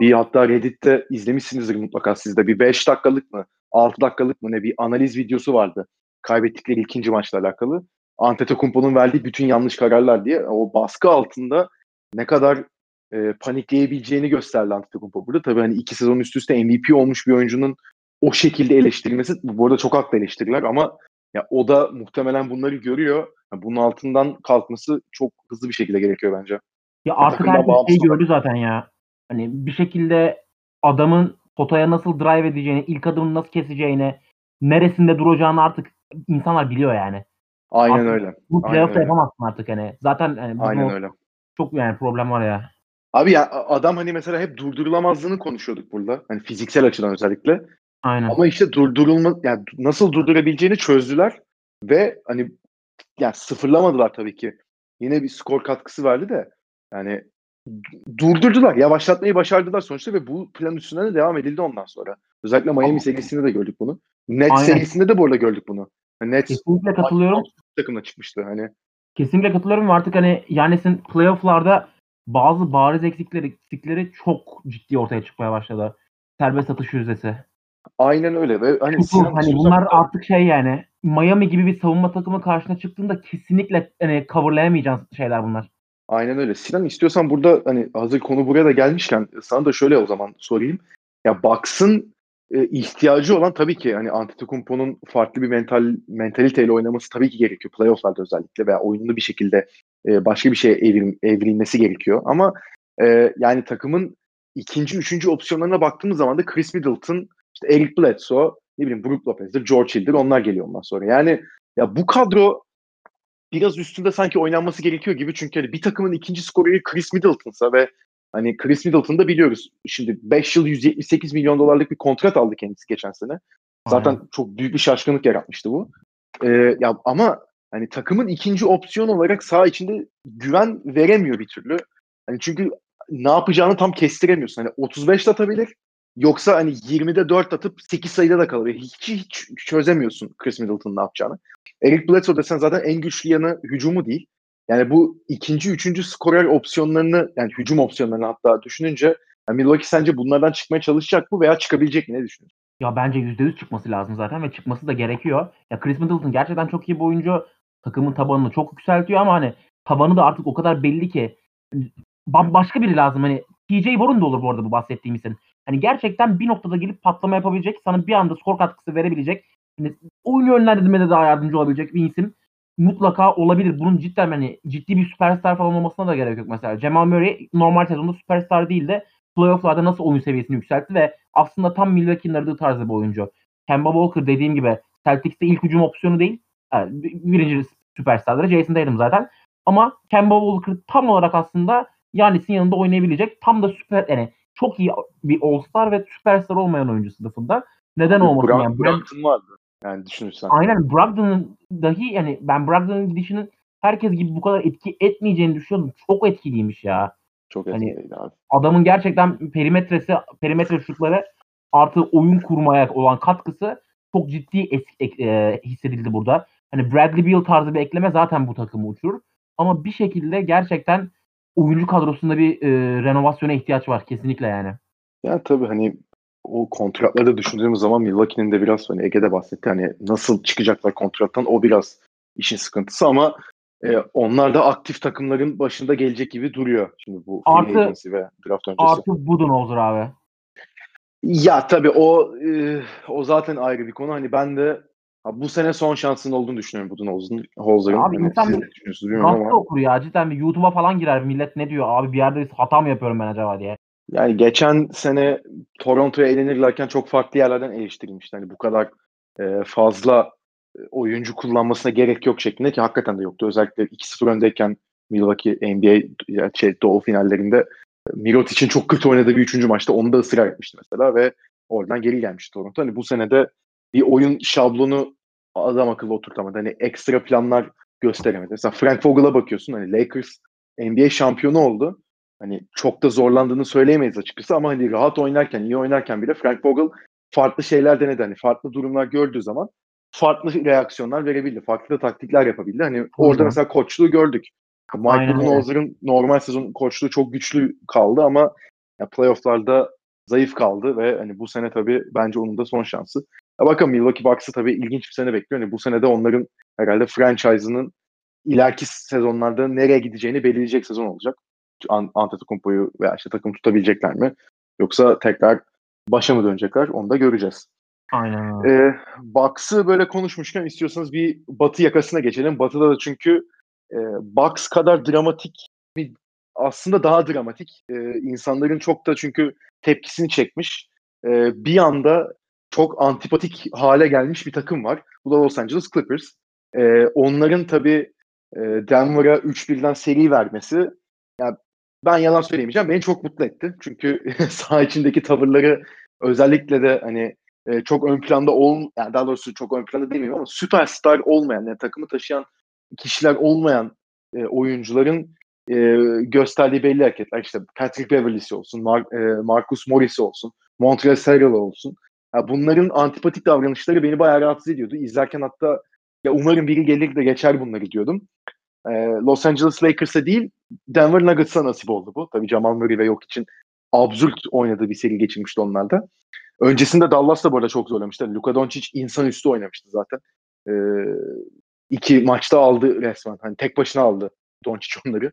bir hatta Reddit'te izlemişsinizdir mutlaka sizde. Bir 5 dakikalık mı 6 dakikalık mı ne bir analiz videosu vardı. Kaybettikleri ikinci maçla alakalı. Antetokounmpo'nun verdiği bütün yanlış kararlar diye o baskı altında ne kadar e, panikleyebileceğini gösterdi Antetokounmpo burada. Tabii hani iki sezon üst üste MVP olmuş bir oyuncunun o şekilde eleştirilmesi bu arada çok haklı eleştiriler ama ya o da muhtemelen bunları görüyor. Yani bunun altından kalkması çok hızlı bir şekilde gerekiyor bence. Ya artık herkes şey gördü zaten ya. Hani bir şekilde adamın potaya nasıl drive edeceğini, ilk adımını nasıl keseceğini, neresinde duracağını artık insanlar biliyor yani. Aynen artık öyle. Bu playoff'ta yapamazsın artık hani. Zaten yani Aynen öyle. Çok yani problem var ya. Abi ya adam hani mesela hep durdurulamazlığını konuşuyorduk burada. Hani fiziksel açıdan özellikle. Aynen. Ama işte durdurulma yani nasıl durdurabileceğini çözdüler ve hani yani sıfırlamadılar tabii ki. Yine bir skor katkısı verdi de yani durdurdular. Yavaşlatmayı başardılar sonuçta ve bu plan üstünden de devam edildi ondan sonra. Özellikle Miami Ama, serisinde de gördük bunu. Net Aynen. serisinde de bu arada gördük bunu. Net Kesinlikle katılıyorum. takımla çıkmıştı hani. Kesinlikle katılıyorum artık hani Yanis'in playoff'larda bazı bariz eksikleri, eksikleri çok ciddi ortaya çıkmaya başladı. Serbest atış yüzdesi. Aynen öyle ve hani, Çünkü, hani bunlar artık şey yani Miami gibi bir savunma takımı karşına çıktığında kesinlikle hani coverlayamayacağın şeyler bunlar. Aynen öyle. Sinan istiyorsan burada hani hazır konu buraya da gelmişken sana da şöyle o zaman sorayım. Ya Bucks'ın e, ihtiyacı olan tabii ki hani Antetokounmpo'nun farklı bir mental mentaliteyle oynaması tabii ki gerekiyor. Playoff'larda özellikle veya oyununu bir şekilde e, başka bir şeye evrim, evrilmesi gerekiyor. Ama e, yani takımın ikinci, üçüncü opsiyonlarına baktığımız zaman da Chris Middleton, işte Eric Bledsoe, ne bileyim Brook Lopez'dir, George Hill'dir onlar geliyor ondan sonra. Yani ya bu kadro biraz üstünde sanki oynanması gerekiyor gibi çünkü hani bir takımın ikinci skoreri Chris Middleton'sa ve hani Chris Middleton'ı da biliyoruz. Şimdi 5 yıl 178 milyon dolarlık bir kontrat aldı kendisi geçen sene. Zaten Aynen. çok büyük bir şaşkınlık yaratmıştı bu. Ee, ya ama hani takımın ikinci opsiyon olarak sağ içinde güven veremiyor bir türlü. Hani çünkü ne yapacağını tam kestiremiyorsun. Hani 35 atabilir yoksa hani 20'de 4 atıp 8 sayıda da kalır. Hiç, hiç çözemiyorsun Chris Middleton'ın ne yapacağını. Eric Bledsoe desen zaten en güçlü yanı hücumu değil. Yani bu ikinci, üçüncü skorer opsiyonlarını yani hücum opsiyonlarını hatta düşününce yani Milwaukee sence bunlardan çıkmaya çalışacak mı veya çıkabilecek mi? Ne düşünüyorsun? Ya bence %100 çıkması lazım zaten ve çıkması da gerekiyor. Ya Chris Middleton gerçekten çok iyi bir oyuncu. Takımın tabanını çok yükseltiyor ama hani tabanı da artık o kadar belli ki başka biri lazım. Hani TJ Warren da olur bu arada bu bahsettiğim isim. Hani gerçekten bir noktada gelip patlama yapabilecek, sana bir anda skor katkısı verebilecek, hani oyunu yönlendirmede daha yardımcı olabilecek bir isim mutlaka olabilir. Bunun cidden hani ciddi bir süperstar falan olmasına da gerek yok mesela. Cemal Murray normal sezonda süperstar değil de playoff'larda nasıl oyun seviyesini yükseltti ve aslında tam Milwaukee'nin aradığı tarzda bir oyuncu. Kemba Walker dediğim gibi Celtics'te ilk hücum opsiyonu değil. Yani birinci süperstarları Jason Tatum zaten. Ama Kemba Walker tam olarak aslında Yanis'in yanında oynayabilecek tam da süper yani çok iyi bir All-Star ve süperstar olmayan oyuncu sınıfında. Neden olmasın yani? Brogdon vardı. Yani düşünürsen. aynen Brogdon'un dahi yani ben Brogdon'un gidişinin herkes gibi bu kadar etki etmeyeceğini düşünüyordum. Çok etkiliymiş ya. Çok Hani- etkiliydi abi. Adamın gerçekten perimetresi, perimetre şutları artı oyun kurmaya olan katkısı çok ciddi es- ek- e, hissedildi burada. Hani Bradley Beal tarzı bir ekleme zaten bu takımı uçurur. Ama bir şekilde gerçekten oyuncu kadrosunda bir e, renovasyona ihtiyaç var kesinlikle yani. Yani tabii hani o kontratları da düşündüğümüz zaman Milwaukee'nin de biraz hani Ege'de bahsetti. Hani nasıl çıkacaklar kontrattan o biraz işin sıkıntısı ama e, onlar da aktif takımların başında gelecek gibi duruyor. Şimdi bu Artı- agency ve draft öncesi. Artı Budenholzer abi. Ya tabii o e, o zaten ayrı bir konu. Hani ben de ha, bu sene son şansının olduğunu düşünüyorum Budenholzer'ın. Holzer'ın. Abi Hani insan bir ne düşünüyorsunuz bilmiyorum Gazete ama. okur ya. Cidden bir YouTube'a falan girer. Millet ne diyor? Abi bir yerde hata mı yapıyorum ben acaba diye. Yani geçen sene Toronto'ya elenirlerken çok farklı yerlerden eleştirilmişti. Hani bu kadar e, fazla e, oyuncu kullanmasına gerek yok şeklinde ki hakikaten de yoktu. Özellikle 2-0 öndeyken Milwaukee NBA şey, Doğu finallerinde e, Mirotic'in çok kötü oynadığı bir üçüncü maçta onu da ısrar etmişti mesela ve oradan geri gelmişti Toronto. Hani bu sene de bir oyun şablonu adam akıllı oturtamadı. Hani ekstra planlar gösteremedi. Mesela Frank Vogel'a bakıyorsun hani Lakers NBA şampiyonu oldu hani çok da zorlandığını söyleyemeyiz açıkçası ama hani rahat oynarken, iyi oynarken bile Frank Vogel farklı şeyler denedi. Hani farklı durumlar gördüğü zaman farklı reaksiyonlar verebildi. Farklı taktikler yapabildi. Hani orada hı. mesela koçluğu gördük. Öyle. Budenholzer'ın normal sezon koçluğu çok güçlü kaldı ama ya playoff'larda zayıf kaldı ve hani bu sene tabii bence onun da son şansı. Ya bakın Milwaukee Bucks'ı tabii ilginç bir sene bekliyor. Hani bu sene de onların herhalde franchise'ının ileriki sezonlarda nereye gideceğini belirleyecek sezon olacak. An- Antetokounmpo'yu veya işte takım tutabilecekler mi? Yoksa tekrar başa mı dönecekler? Onu da göreceğiz. Aynen öyle. Ee, Bucks'ı böyle konuşmuşken istiyorsanız bir Batı yakasına geçelim. Batı'da da çünkü e, Bucks kadar dramatik bir aslında daha dramatik. E, insanların çok da çünkü tepkisini çekmiş. E, bir anda çok antipatik hale gelmiş bir takım var. Bu da Los Angeles Clippers. E, onların tabii e, Denver'a 3-1'den seri vermesi yani ben yalan söyleyemeyeceğim. Beni çok mutlu etti. Çünkü saha içindeki tavırları özellikle de hani e, çok ön planda ol yani daha doğrusu çok ön planda demeyeyim ama süperstar olmayan yani takımı taşıyan kişiler olmayan e, oyuncuların e, gösterdiği belli hareketler işte Patrick Beverly'si olsun, Mar- e, Marcus Morris olsun, Montrezl Harrell olsun. Ya bunların antipatik davranışları beni bayağı rahatsız ediyordu. İzlerken hatta ya umarım biri gelir de geçer bunları diyordum. E, Los Angeles Lakers'a değil Denver Nuggets'a nasip oldu bu. Tabii Jamal Murray ve yok için absürt oynadığı bir seri geçirmişti onlar da. Öncesinde Dallas'ta bu arada çok zorlamıştı. Luka Doncic insanüstü oynamıştı zaten. Ee, iki maçta aldı resmen. Hani tek başına aldı Doncic onları.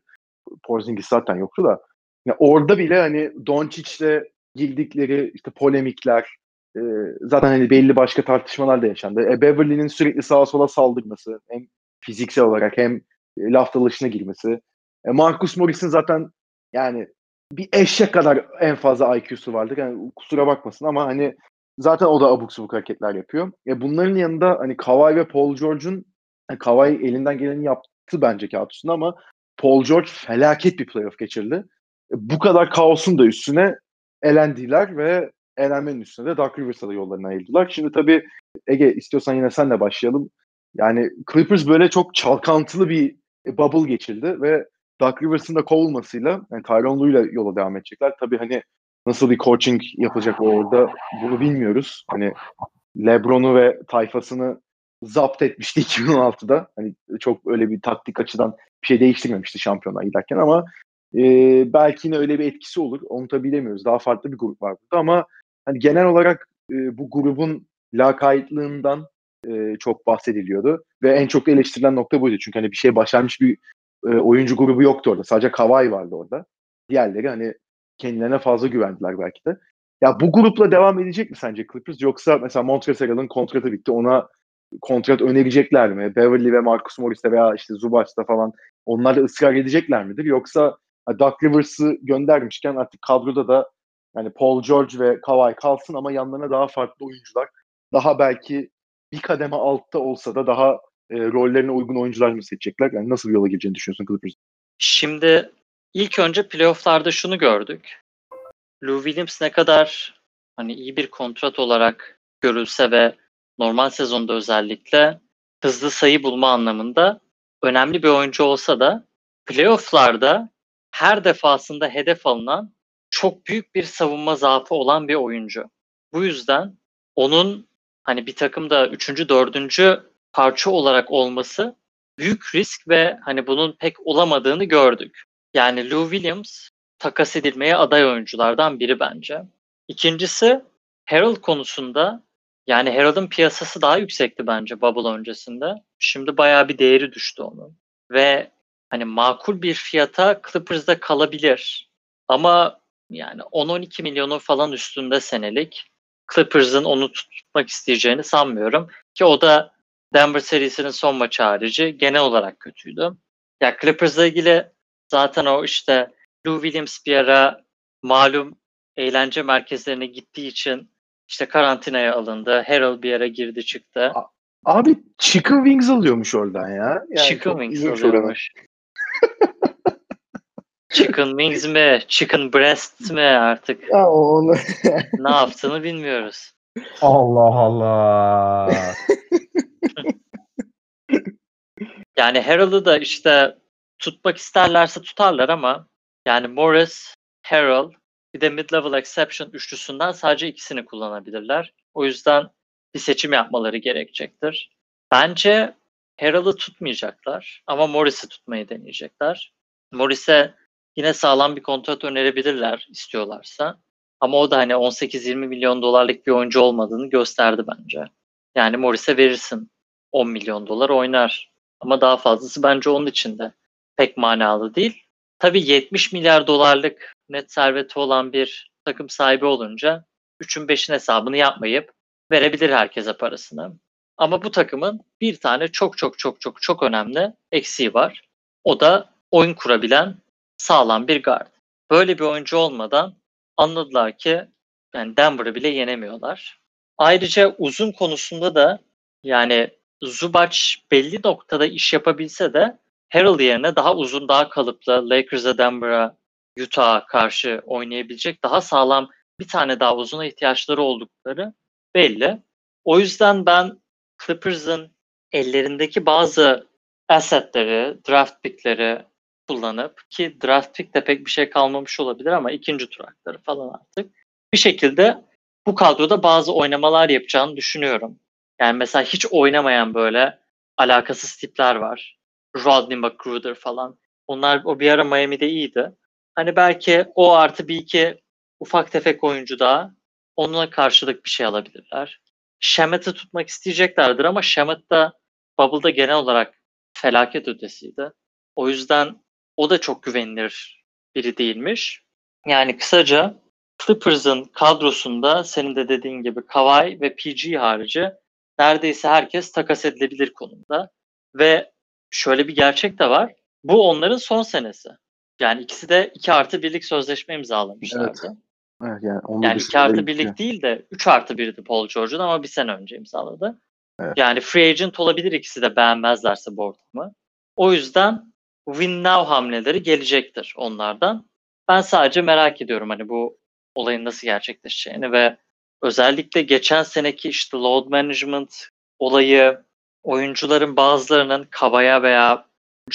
Porzingis zaten yoktu da. Yani orada bile hani Doncic'le girdikleri işte polemikler e, zaten hani belli başka tartışmalar da yaşandı. E, Beverly'nin sürekli sağa sola saldırması hem fiziksel olarak hem e, laf dalaşına girmesi. E, Marcus Morris'in zaten yani bir eşek kadar en fazla IQ'su vardır. Yani kusura bakmasın ama hani zaten o da abuk subuk hareketler yapıyor. E bunların yanında hani Kawhi ve Paul George'un yani Kawhi elinden geleni yaptı bence kağıt üstünde ama Paul George felaket bir playoff geçirdi. E, bu kadar kaosun da üstüne elendiler ve elenmenin üstüne de Doug Rivers'a da yollarına ayırdılar. Şimdi tabii Ege istiyorsan yine senle başlayalım. Yani Clippers böyle çok çalkantılı bir bubble geçirdi ve Doug Rivers'ın da kovulmasıyla yani Tyronn Lue'yla yola devam edecekler. Tabii hani nasıl bir coaching yapacak orada bunu bilmiyoruz. Hani LeBron'u ve tayfasını zapt etmişti 2016'da. Hani çok öyle bir taktik açıdan bir şey değiştirmemişti şampiyonlar giderken ama e, belki yine öyle bir etkisi olur. Onu tabii bilemiyoruz. Daha farklı bir grup var burada ama hani genel olarak e, bu grubun lakaytlığından e, çok bahsediliyordu. Ve en çok eleştirilen nokta buydu. Çünkü hani bir şey başarmış bir e, oyuncu grubu yoktu orada. Sadece Kawhi vardı orada. Diğerleri hani kendilerine fazla güvendiler belki de. Ya bu grupla devam edecek mi sence Clippers? Yoksa mesela Montrezl Harrell'ın kontratı bitti. Ona kontrat önerecekler mi? Beverly ve Marcus Morris'te veya işte Zubac'ta falan onlar da ısrar edecekler midir? Yoksa Doug Rivers'ı göndermişken artık kadroda da yani Paul George ve Kawhi kalsın ama yanlarına daha farklı oyuncular. Daha belki bir kademe altta olsa da daha e, rollerine uygun oyuncular mı seçecekler? Yani nasıl bir yola gireceğini düşünüyorsun Clippers? Şimdi ilk önce playofflarda şunu gördük. Lou Williams ne kadar hani iyi bir kontrat olarak görülse ve normal sezonda özellikle hızlı sayı bulma anlamında önemli bir oyuncu olsa da playofflarda her defasında hedef alınan çok büyük bir savunma zaafı olan bir oyuncu. Bu yüzden onun hani bir takımda üçüncü, dördüncü parça olarak olması büyük risk ve hani bunun pek olamadığını gördük. Yani Lou Williams takas edilmeye aday oyunculardan biri bence. İkincisi Harold konusunda yani Harold'un piyasası daha yüksekti bence Bubble öncesinde. Şimdi bayağı bir değeri düştü onun. Ve hani makul bir fiyata Clippers'da kalabilir. Ama yani 10-12 milyonun falan üstünde senelik. Clippers'ın onu tutmak isteyeceğini sanmıyorum. Ki o da Denver serisinin son maçı harici genel olarak kötüydü. Ya Clippers'la ilgili zaten o işte Lou Williams bir ara malum eğlence merkezlerine gittiği için işte karantinaya alındı. Harold bir ara girdi çıktı. Abi chicken wings alıyormuş oradan ya. Yani Chicken wings alıyormuş. Chicken wings mi? Chicken breast mi artık? Ya onu ne yaptığını bilmiyoruz. Allah Allah. Yani Harold'u da işte tutmak isterlerse tutarlar ama yani Morris, Harold bir de mid-level exception üçlüsünden sadece ikisini kullanabilirler. O yüzden bir seçim yapmaları gerekecektir. Bence Harold'u tutmayacaklar ama Morris'i tutmayı deneyecekler. Morris'e yine sağlam bir kontrat önerebilirler istiyorlarsa. Ama o da hani 18-20 milyon dolarlık bir oyuncu olmadığını gösterdi bence. Yani Morris'e verirsin 10 milyon dolar oynar. Ama daha fazlası bence onun için de pek manalı değil. Tabii 70 milyar dolarlık net serveti olan bir takım sahibi olunca 3'ün 5'in hesabını yapmayıp verebilir herkese parasını. Ama bu takımın bir tane çok çok çok çok çok önemli eksiği var. O da oyun kurabilen sağlam bir guard. Böyle bir oyuncu olmadan anladılar ki yani Denver'ı bile yenemiyorlar. Ayrıca uzun konusunda da yani Zubac belli noktada iş yapabilse de Harrell yerine daha uzun, daha kalıplı Lakers'a, Denver'a, Utah'a karşı oynayabilecek daha sağlam bir tane daha uzuna ihtiyaçları oldukları belli. O yüzden ben Clippers'ın ellerindeki bazı assetleri, draft pickleri kullanıp ki draft pick de pek bir şey kalmamış olabilir ama ikinci tur hakları falan artık bir şekilde bu kadroda bazı oynamalar yapacağını düşünüyorum. Yani mesela hiç oynamayan böyle alakasız tipler var. Rodney McGruder falan. Onlar o bir ara Miami'de iyiydi. Hani belki o artı bir iki ufak tefek oyuncu daha onunla karşılık bir şey alabilirler. Şemet'i tutmak isteyeceklerdir ama Şemet de Bubble'da genel olarak felaket ötesiydi. O yüzden o da çok güvenilir biri değilmiş. Yani kısaca Clippers'ın kadrosunda senin de dediğin gibi Kawhi ve PG harici neredeyse herkes takas edilebilir konumda. Ve şöyle bir gerçek de var. Bu onların son senesi. Yani ikisi de 2 artı birlik sözleşme imzalamışlardı. Evet, yani onu Yani 2 dışında artı birlik değil de 3 artı 1'di Paul George'un ama bir sene önce imzaladı. Evet. Yani free agent olabilir ikisi de beğenmezlerse bu ortamı. O yüzden win now hamleleri gelecektir onlardan. Ben sadece merak ediyorum hani bu olayın nasıl gerçekleşeceğini ve özellikle geçen seneki işte load management olayı oyuncuların bazılarının Kabaya veya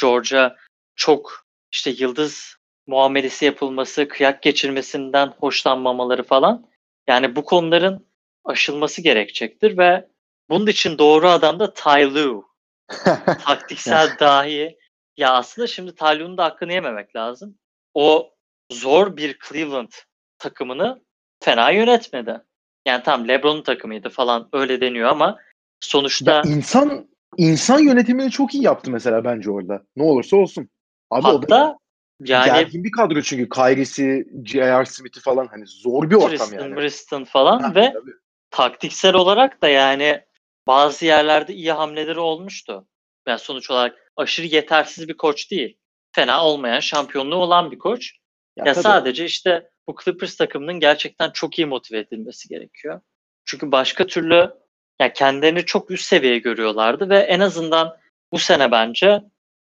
George'a çok işte yıldız muamelesi yapılması, kıyak geçirmesinden hoşlanmamaları falan. Yani bu konuların aşılması gerekecektir ve bunun için doğru adam da Ty Lue. Taktiksel dahi. Ya aslında şimdi Ty Lue'nun da hakkını yememek lazım. O zor bir Cleveland takımını fena yönetmedi. Yani tam LeBron'un takımıydı falan öyle deniyor ama sonuçta Ya insan insan yönetimini çok iyi yaptı mesela bence orada. Ne olursa olsun. Abi o da hatta yani gergin bir kadro çünkü Kyrie'si, J.R. Smith'i falan hani zor bir ortam Tristan, yani. Briston falan Ha, ve tabii. taktiksel olarak da yani bazı yerlerde iyi hamleleri olmuştu. Yani sonuç olarak aşırı yetersiz bir koç değil. Fena olmayan, şampiyonluğu olan bir koç. Ya Ya tabii. sadece işte bu Clippers takımının gerçekten çok iyi motive edilmesi gerekiyor. Çünkü başka türlü ya kendilerini çok üst seviye görüyorlardı ve en azından bu sene bence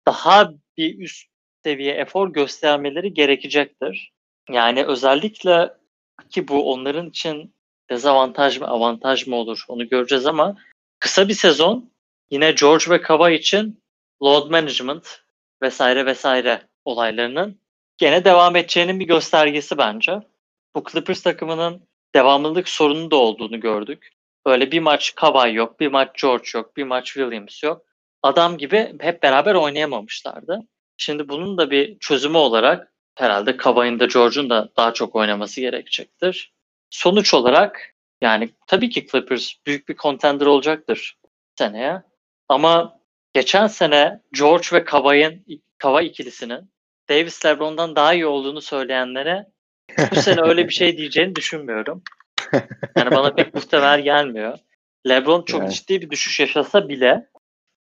daha bir üst seviye efor göstermeleri gerekecektir. Yani özellikle ki bu onların için dezavantaj mı avantaj mı olur onu göreceğiz ama kısa bir sezon yine George ve Kava için load management vesaire vesaire olaylarının gene devam edeceğinin bir göstergesi bence. Bu Clippers takımının devamlılık sorunu da olduğunu gördük. Böyle bir maç Kawhi yok, bir maç George yok, bir maç Williams yok. Adam gibi hep beraber oynayamamışlardı. Şimdi bunun da bir çözümü olarak herhalde Kawhi'nin de George'un da daha çok oynaması gerekecektir. Sonuç olarak yani tabii ki Clippers büyük bir contender olacaktır seneye. Ama geçen sene George ve Kawhi'nin Kawhi ikilisinin Davis LeBron'dan daha iyi olduğunu söyleyenlere bu sene öyle bir şey diyeceğini düşünmüyorum. Yani bana pek muhtemel gelmiyor. LeBron çok Yani. ciddi bir düşüş yaşasa bile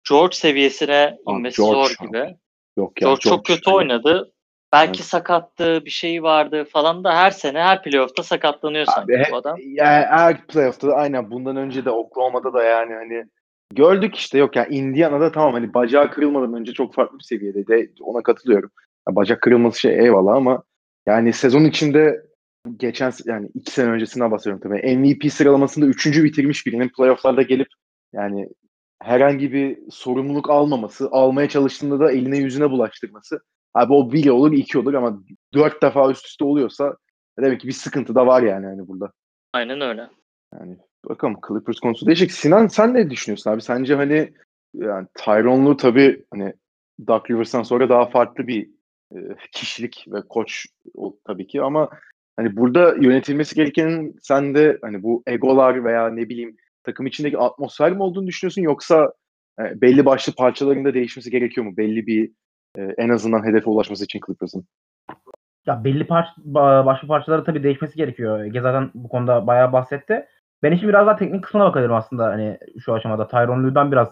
George seviyesine inmesi George zor gibi. Yok ya. George çok kötü hani- oynadı. Belki Evet. sakattı, bir şey vardı falan da her sene her playoff'ta sakatlanıyor sanki bu adam. Yani her playoff'ta aynen bundan önce de Oklahoma'da da yani hani gördük işte yok yani Indiana'da tamam hani bacağı kırılmadan önce çok farklı bir seviyede de ona katılıyorum. Ya bacak kırılması şey eyvallah ama yani sezon içinde geçen yani iki sene öncesinden bahsediyorum tabii. MVP sıralamasında üçüncü bitirmiş birinin playoff'larda gelip yani herhangi bir sorumluluk almaması, almaya çalıştığında da eline yüzüne bulaştırması. Abi o bir olur, iki olur ama dört defa üst üste oluyorsa demek ki bir sıkıntı da var yani hani burada. Aynen öyle. Yani bakalım Clippers konusu değişik. Sinan sen ne düşünüyorsun abi? Sence hani yani Tyronn Lue tabii hani Doug Rivers'tan sonra daha farklı bir e, kişilik ve koç o, tabii ki ama hani burada yönetilmesi gerekenin sen de hani bu egolar veya ne bileyim takım içindeki atmosfer mi olduğunu düşünüyorsun yoksa e, belli başlı parçalarında değişmesi gerekiyor mu? Belli bir e, en azından hedefe ulaşması için Clippers'ın. Ya belli parça, ba- başlı parçaları tabii değişmesi gerekiyor. Ege zaten bu konuda bayağı bahsetti. Ben işin biraz daha teknik kısmına bakabilirim aslında hani şu aşamada. Tyronn Lue'dan biraz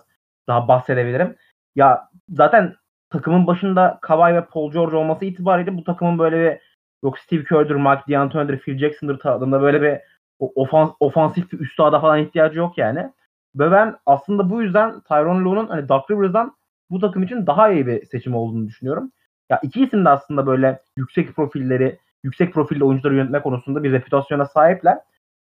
daha bahsedebilirim. Ya zaten takımın başında Kawhi ve Paul George olması itibariyle bu takımın böyle bir yok Steve Kerr'dür, Mike D'Antoni'dir, Phil Jackson'dır tadında böyle bir ofans, ofansif bir üstada falan ihtiyacı yok yani. Ve ben aslında bu yüzden Tyronn Lue'nun hani Doug Rivers'dan bu takım için daha iyi bir seçim olduğunu düşünüyorum. Ya iki isim de aslında böyle yüksek profilleri, yüksek profilli oyuncuları yönetme konusunda bir reputasyona sahipler.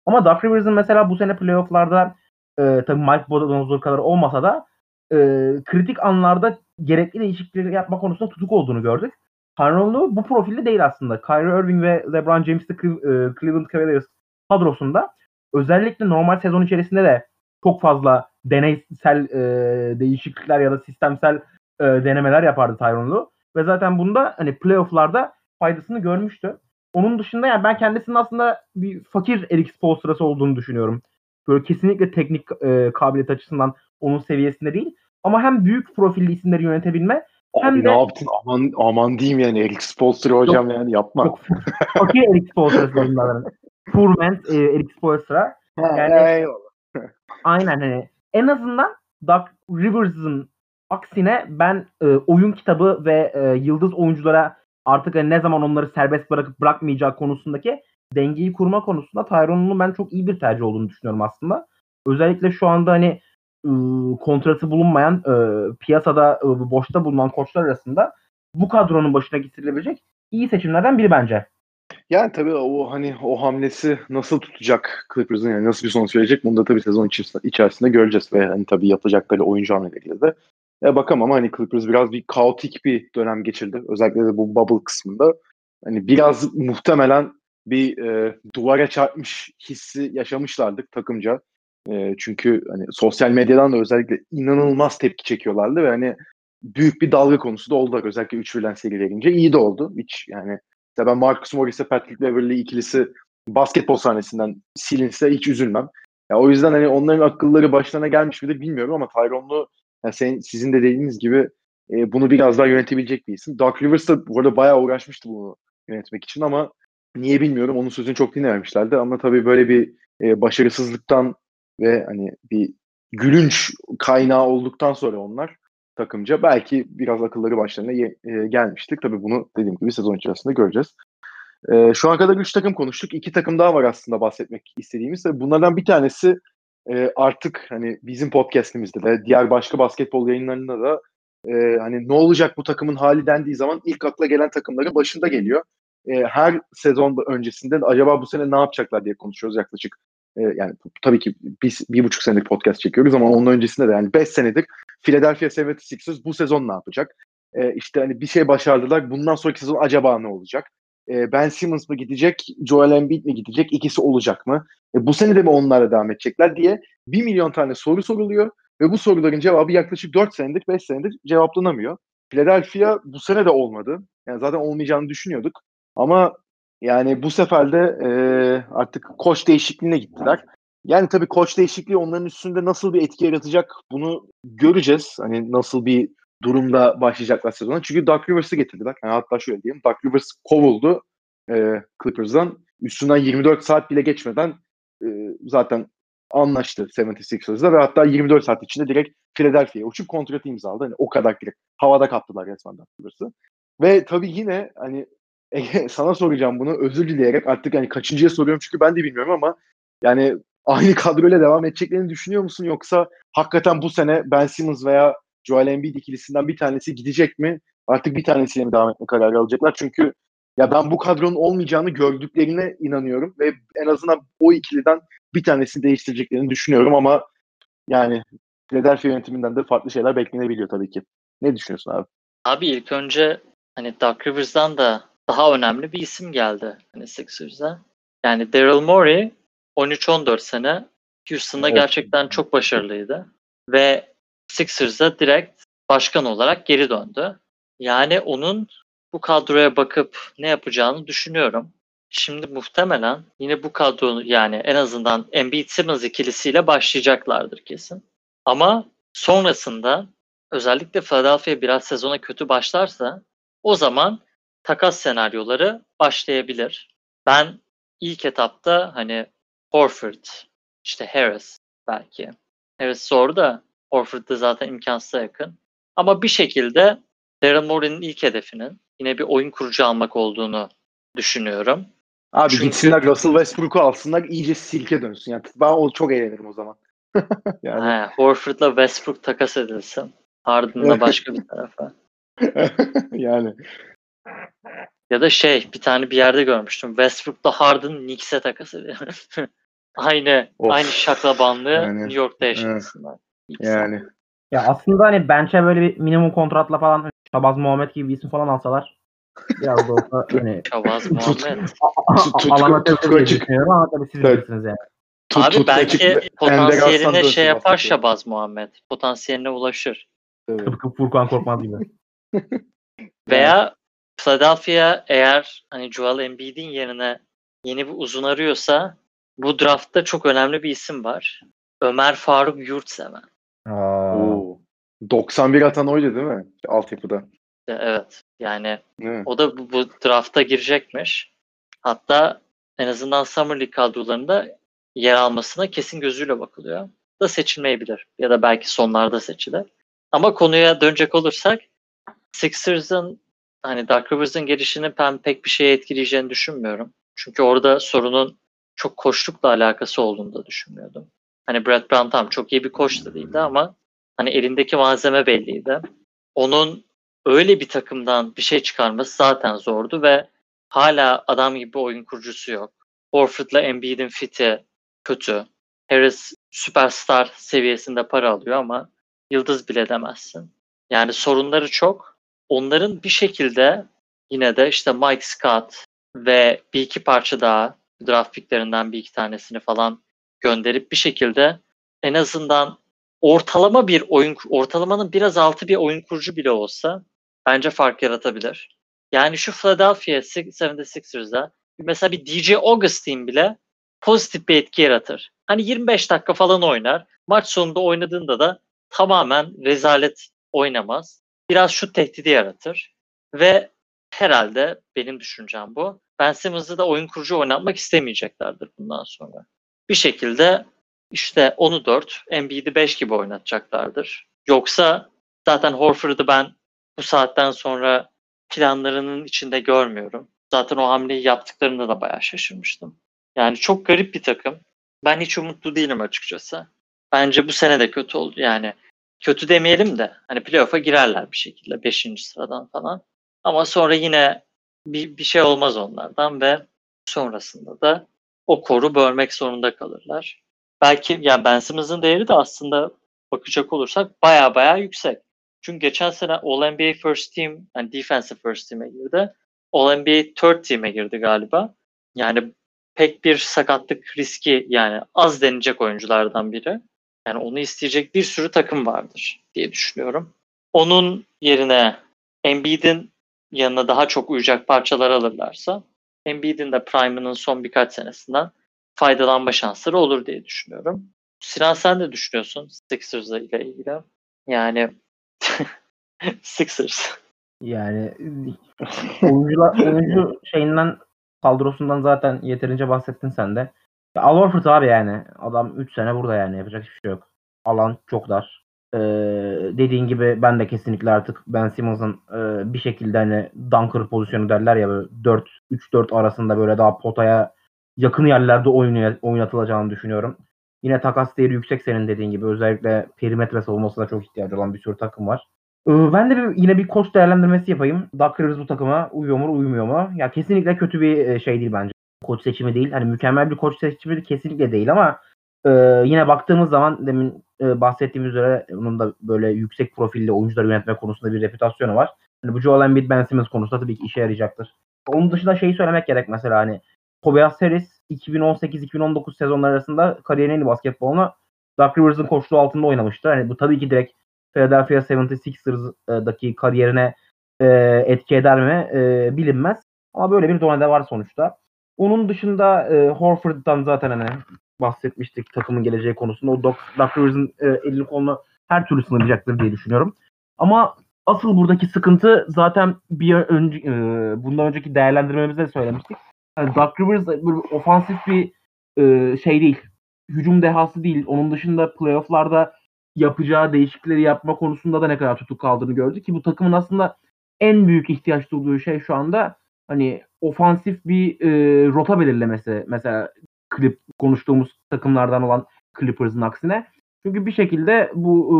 Ama Doug Rivers'ın mesela bu sene playofflarda e, tabii Mike Budenholzer kadar olmasa da e, kritik anlarda gerekli değişiklikleri yapma konusunda tutuk olduğunu gördük. Tyronn bu profilde değil aslında. Kyrie Irving ve LeBron James de Clev- e, Cleveland Cavaliers kadrosunda özellikle normal sezon içerisinde de çok fazla deneysel e, değişiklikler ya da sistemsel e, denemeler yapardı Tyronn Lue. Ve zaten bunda hani playofflarda faydasını görmüştü. Onun dışında yani ben kendisinin aslında bir fakir Eric Spoelstra'sı olduğunu düşünüyorum. Böyle kesinlikle teknik e, kabiliyet açısından onun seviyesinde değil. Ama hem büyük profilli isimleri yönetebilme Hem Abi de- ne yaptın? Aman aman diyeyim yani Eric Spoelstra hocam yani yapma. çok fakir Eric diyeyim ben. Poor man e, Eric Spoelstra. yani- Eyvallah. Aynen hani en azından Doug Rivers'ın aksine ben e, oyun kitabı ve e, yıldız oyunculara artık hani ne zaman onları serbest bırakıp bırakmayacağı konusundaki dengeyi kurma konusunda Tyron'un ben çok iyi bir tercih olduğunu düşünüyorum aslında. Özellikle şu anda hani e, kontratı bulunmayan e, piyasada e, boşta bulunan koçlar arasında bu kadronun başına getirilebilecek iyi seçimlerden biri bence. Yani tabii o hani o hamlesi nasıl tutacak Clippers'ın yani nasıl bir sonuç verecek bunu da tabii sezon içerisinde göreceğiz ve hani tabii yapacakları oyuncu hamleleriyle de e, bakalım ama hani Clippers biraz bir kaotik bir dönem geçirdi. Özellikle de bu bubble kısmında. Hani biraz muhtemelen bir e, duvara çarpmış hissi yaşamışlardık takımca. E, çünkü hani sosyal medyadan da özellikle inanılmaz tepki çekiyorlardı ve hani büyük bir dalga konusu da oldular. Özellikle 3 verilen seri verince. iyi de oldu. Hiç yani işte ben Marcus Morris'e Patrick Beverley ikilisi basketbol sahnesinden silinse hiç üzülmem. Ya o yüzden hani onların akılları başlarına gelmiş midir bilmiyorum ama Tyron'lu yani senin, sizin de dediğiniz gibi e, bunu biraz daha yönetebilecek bir isim. Doug Rivers da bu arada bayağı uğraşmıştı bunu yönetmek için ama niye bilmiyorum. Onun sözünü çok dinlememişlerdi ama tabii böyle bir e, başarısızlıktan ve hani bir gülünç kaynağı olduktan sonra onlar takımca belki biraz akılları başlarına ye- e, gelmiştik. Tabii bunu dediğim gibi sezon içerisinde göreceğiz. E, şu ana kadar 3 takım konuştuk. 2 takım daha var aslında bahsetmek istediğimiz. Bunlardan bir tanesi e, artık hani bizim podcast'imizde de diğer başka basketbol yayınlarında da e, hani ne olacak bu takımın hali dendiği zaman ilk akla gelen takımların başında geliyor. E, her sezon öncesinde acaba bu sene ne yapacaklar diye konuşuyoruz yaklaşık. E, yani tabii ki biz bir buçuk senelik podcast çekiyoruz ama onun öncesinde de yani beş senedir Philadelphia 76ers bu sezon ne yapacak? E, işte hani bir şey başardılar. Bundan sonraki sezon acaba ne olacak? E, ben Simmons mı gidecek? Joel Embiid mi gidecek? İkisi olacak mı? E, bu sene de mi onlarla devam edecekler diye bir milyon tane soru soruluyor ve bu soruların cevabı yaklaşık 4 senedir 5 senedir cevaplanamıyor. Philadelphia bu sene de olmadı. Yani zaten olmayacağını düşünüyorduk. Ama yani bu sefer de e, artık koç değişikliğine gittiler. Yani tabii koç değişikliği onların üstünde nasıl bir etki yaratacak bunu göreceğiz. Hani nasıl bir durumda başlayacaklar sezona. Çünkü Doug Rivers'ı getirdiler. Yani hatta şöyle diyeyim. Doug Rivers kovuldu e, Clippers'dan. Üstünden 24 saat bile geçmeden e, zaten anlaştı 76ers'la ve hatta 24 saat içinde direkt Philadelphia'ya uçup kontratı imzaladı. Hani o kadar direkt havada kaptılar resmen Doug Rivers'ı. Ve tabii yine hani Ege sana soracağım bunu özür dileyerek artık hani kaçıncıya soruyorum çünkü ben de bilmiyorum ama yani aynı kadroyla devam edeceklerini düşünüyor musun yoksa hakikaten bu sene Ben Simmons veya Joel Embiid ikilisinden bir tanesi gidecek mi? Artık bir tanesiyle mi devam etme kararı alacaklar? Çünkü ya ben bu kadronun olmayacağını gördüklerine inanıyorum ve en azından o ikiliden bir tanesini değiştireceklerini düşünüyorum ama yani Philadelphia yönetiminden de farklı şeyler beklenebiliyor tabii ki. Ne düşünüyorsun abi? Abi ilk önce hani Doug Rivers'dan da daha önemli bir isim geldi hani Sixers'a. Yani Daryl Morey 13-14 sene Houston'da Evet. gerçekten çok başarılıydı. Ve Sixers'a direkt başkan olarak geri döndü. Yani onun bu kadroya bakıp ne yapacağını düşünüyorum. Şimdi muhtemelen yine bu kadro yani en azından Embiid Simmons ikilisiyle başlayacaklardır kesin. Ama sonrasında özellikle Philadelphia biraz sezona kötü başlarsa o zaman takas senaryoları başlayabilir. Ben ilk etapta hani Horford, işte Harris belki. Harris zor da Horford da zaten imkansıza yakın. Ama bir şekilde Daryl Morey'nin ilk hedefinin yine bir oyun kurucu almak olduğunu düşünüyorum. Abi Çünkü- gitsinler Russell Westbrook'u alsınlar iyice silke dönsün. Yani ben o çok eğlenirim o zaman. yani He, Horford'la Westbrook takas edilsin. Harden'la başka bir tarafa. yani Ya da şey bir tane bir yerde görmüştüm. Westbrook'la Harden Knicks'e takas ediyor. aynı Of. aynı şaklabanlığı Yani, New York'ta yaşasınlar. Yani Ya aslında hani bench'e böyle bir minimum kontratla falan Şabaz Muhammed gibi bir isim falan alsalar biraz da olsa hani Şavaz Muhammed. Diye açık. düşünüyorum ama tabii siz bilirsiniz yani. tut, Abi tut belki potansiyeline şey yapar. Şabaz Muhammed. Potansiyeline ulaşır. Evet. Tıpkı Furkan Korkmaz gibi. Veya Philadelphia eğer hani Joel Embiid'in yerine yeni bir uzun arıyorsa bu draftta çok önemli bir isim var. Ömer Faruk Yurtseven. Aa. Oo. 91 atan oydu değil mi? Altyapıda. Evet yani mi? o da bu, bu drafta girecekmiş. Hatta en azından Summer League kadrolarında yer almasına kesin gözüyle bakılıyor. Da seçilmeyebilir. Ya da belki sonlarda seçilir. Ama konuya dönecek olursak Sixers'ın hani Dark Rivers'ın gelişini ben pek bir şeye etkileyeceğini düşünmüyorum. Çünkü orada sorunun çok koçlukla alakası olduğunu da düşünmüyordum. Hani Brad Brown tam çok iyi bir koç da değildi ama hani elindeki malzeme belliydi. Onun öyle bir takımdan bir şey çıkarması zaten zordu ve hala adam gibi bir oyun kurucusu yok. Horford'la Embiid'in fiti kötü. Harris süperstar seviyesinde para alıyor ama yıldız bile demezsin. Yani sorunları çok. Onların bir şekilde yine de işte Mike Scott ve bir iki parça daha draft picklerinden bir iki tanesini falan gönderip bir şekilde en azından ortalama bir oyun ortalamanın biraz altı bir oyun kurucu bile olsa bence fark yaratabilir. Yani şu Philadelphia 76ers'da mesela bir DJ Augustine bile pozitif bir etki yaratır. Hani 25 dakika falan oynar. Maç sonunda oynadığında da tamamen rezalet oynamaz. Biraz şu tehdidi yaratır. Ve herhalde benim düşüncem bu. Ben Simmons'ı da oyun kurucu oynatmak istemeyeceklerdir bundan sonra. Bir şekilde işte onu 4, Embiid'i 5 gibi oynatacaklardır. Yoksa zaten Horford'u ben bu saatten sonra planlarının içinde görmüyorum. Zaten o hamleyi yaptıklarında da bayağı şaşırmıştım. Yani çok garip bir takım. Ben hiç umutlu değilim açıkçası. Bence bu sene de kötü oldu. Yani kötü demeyelim de hani playoff'a girerler bir şekilde 5. sıradan falan. Ama sonra yine bir, bir şey olmaz onlardan ve sonrasında da o koru bölmek zorunda kalırlar. Belki yani Ben Simmons'ın değeri de aslında bakacak olursak baya baya yüksek. Çünkü geçen sene All-NBA First Team, yani Defensive First Team'e girdi. All-NBA Third Team'e girdi galiba. Yani pek bir sakatlık riski yani az denecek oyunculardan biri. Yani onu isteyecek bir sürü takım vardır diye düşünüyorum. Onun yerine Embiid'in yanına daha çok uyacak parçalar alırlarsa Embiid'in de Prime'ının son birkaç senesinden faydalanma şansları olur diye düşünüyorum. Sinan sen ne düşünüyorsun Sixers ile ilgili? Yani Sixers. Yani oyuncular, oyuncu şeyinden kadrosundan zaten yeterince bahsettin sen de. Ya Al Horford abi yani. Adam 3 sene burada yani. Yapacak hiçbir şey yok. Alan çok dar. Ee, dediğin gibi ben de kesinlikle artık Ben Simmons'ın e, bir şekilde hani dunker pozisyonu derler ya böyle 4 3-4 arasında böyle daha potaya yakın yerlerde oynatılacağını düşünüyorum. Yine takas değeri yüksek senin dediğin gibi. Özellikle perimetre savunmasına çok ihtiyacı olan bir sürü takım var. Ee, ben de bir, yine bir koç değerlendirmesi yapayım. Doug Rivers bu takıma uyuyor mu uymuyor mu? Ya kesinlikle kötü bir e, şey değil bence. Koç seçimi değil. Hani mükemmel bir koç seçimi kesinlikle değil ama e, yine baktığımız zaman demin e, bahsettiğim üzere onun da böyle yüksek profilli oyuncuları yönetme konusunda bir reputasyonu var. Hani bu Joel Embiid, Ben Simmons konusunda tabii ki işe yarayacaktır. Onun dışında şeyi söylemek gerek mesela hani Tobias Harris 2018-2019 sezonları arasında kariyerinin en iyi basketbolunu Doug Rivers'ın koçluğu altında oynamıştı. Hani bu tabii ki direkt Philadelphia 76ers'daki kariyerine e, etki eder mi e, bilinmez. Ama böyle bir donede var sonuçta. Onun dışında e, Horford'dan zaten hani bahsetmiştik takımın geleceği konusunda. O Doc, Doc Rivers'ın e, elini kolunu her türlü sınırlayacaktır diye düşünüyorum. Ama asıl buradaki sıkıntı zaten bir önce, e, bundan önceki değerlendirmemizde de söylemiştik. Yani Doc Rivers ofansif bir e, şey değil. Hücum dehası değil. Onun dışında playofflarda yapacağı değişiklikleri yapma konusunda da ne kadar tutuk kaldığını gördük ki bu takımın aslında en büyük ihtiyaç duyduğu şey şu anda hani ofansif bir e, rota belirlemesi. Mesela klip konuştuğumuz takımlardan olan Clippers'ın aksine. Çünkü bir şekilde bu